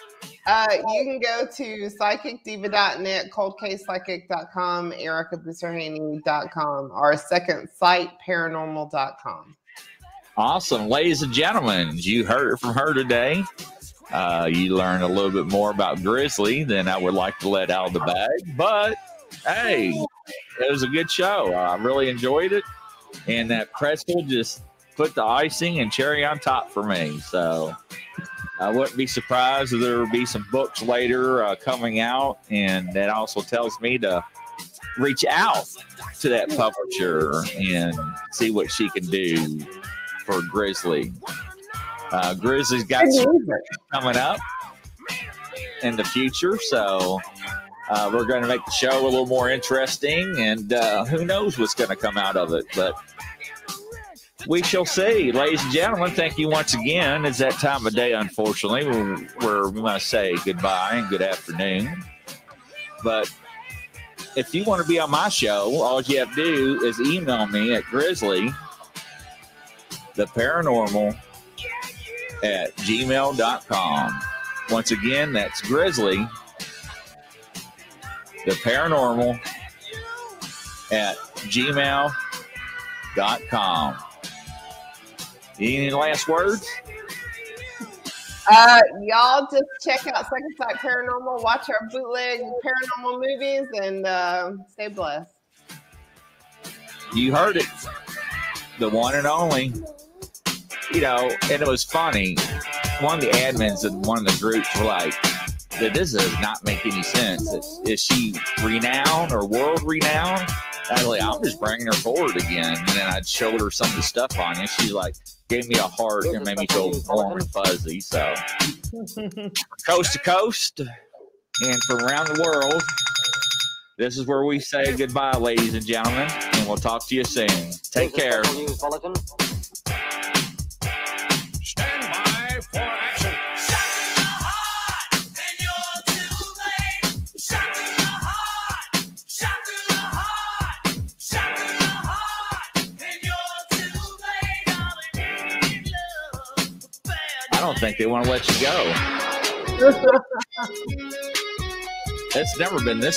Uh, you can go to psychicdiva.net, coldcasepsychic.com, erickaboussarhhane.com, our Second Sight, paranormal.com. Awesome, ladies and gentlemen, you heard it from her today. Uh, you learn a little bit more about Grizzly than I would like to let out of the bag, but hey, it was a good show. I really enjoyed it, and that pretzel just put the icing and cherry on top for me. So I wouldn't be surprised if there would be some books later uh, coming out, and that also tells me to reach out to that publisher and see what she can do for Grizzly. Uh, Grizzly's got some coming up in the future, so uh, we're going to make the show a little more interesting, and uh, who knows what's going to come out of it, but we shall see. Ladies and gentlemen, thank you once again. It's that time of day, unfortunately, where, where we must say goodbye and good afternoon. But if you want to be on my show, all you have to do is email me at grizzly the paranormal at gmail.com. Once again, that's grizzly the paranormal at gmail.com. Any last words? Uh, y'all just check out Second Sight Paranormal, watch our bootleg paranormal movies, and uh, stay blessed. You heard it. The one and only. You know, and it was funny. One of the admins in one of the groups were like, this does not make any sense. Is, is she renowned or world renowned? I was like, I'm just bringing her forward again. And then I'd showed her some of the stuff on it. She like gave me a heart and made me feel warm and fuzzy. So coast to coast and from around the world, this is where we say goodbye, ladies and gentlemen, and we'll talk to you soon. Take care. Don't think they want to let you go. It's never been this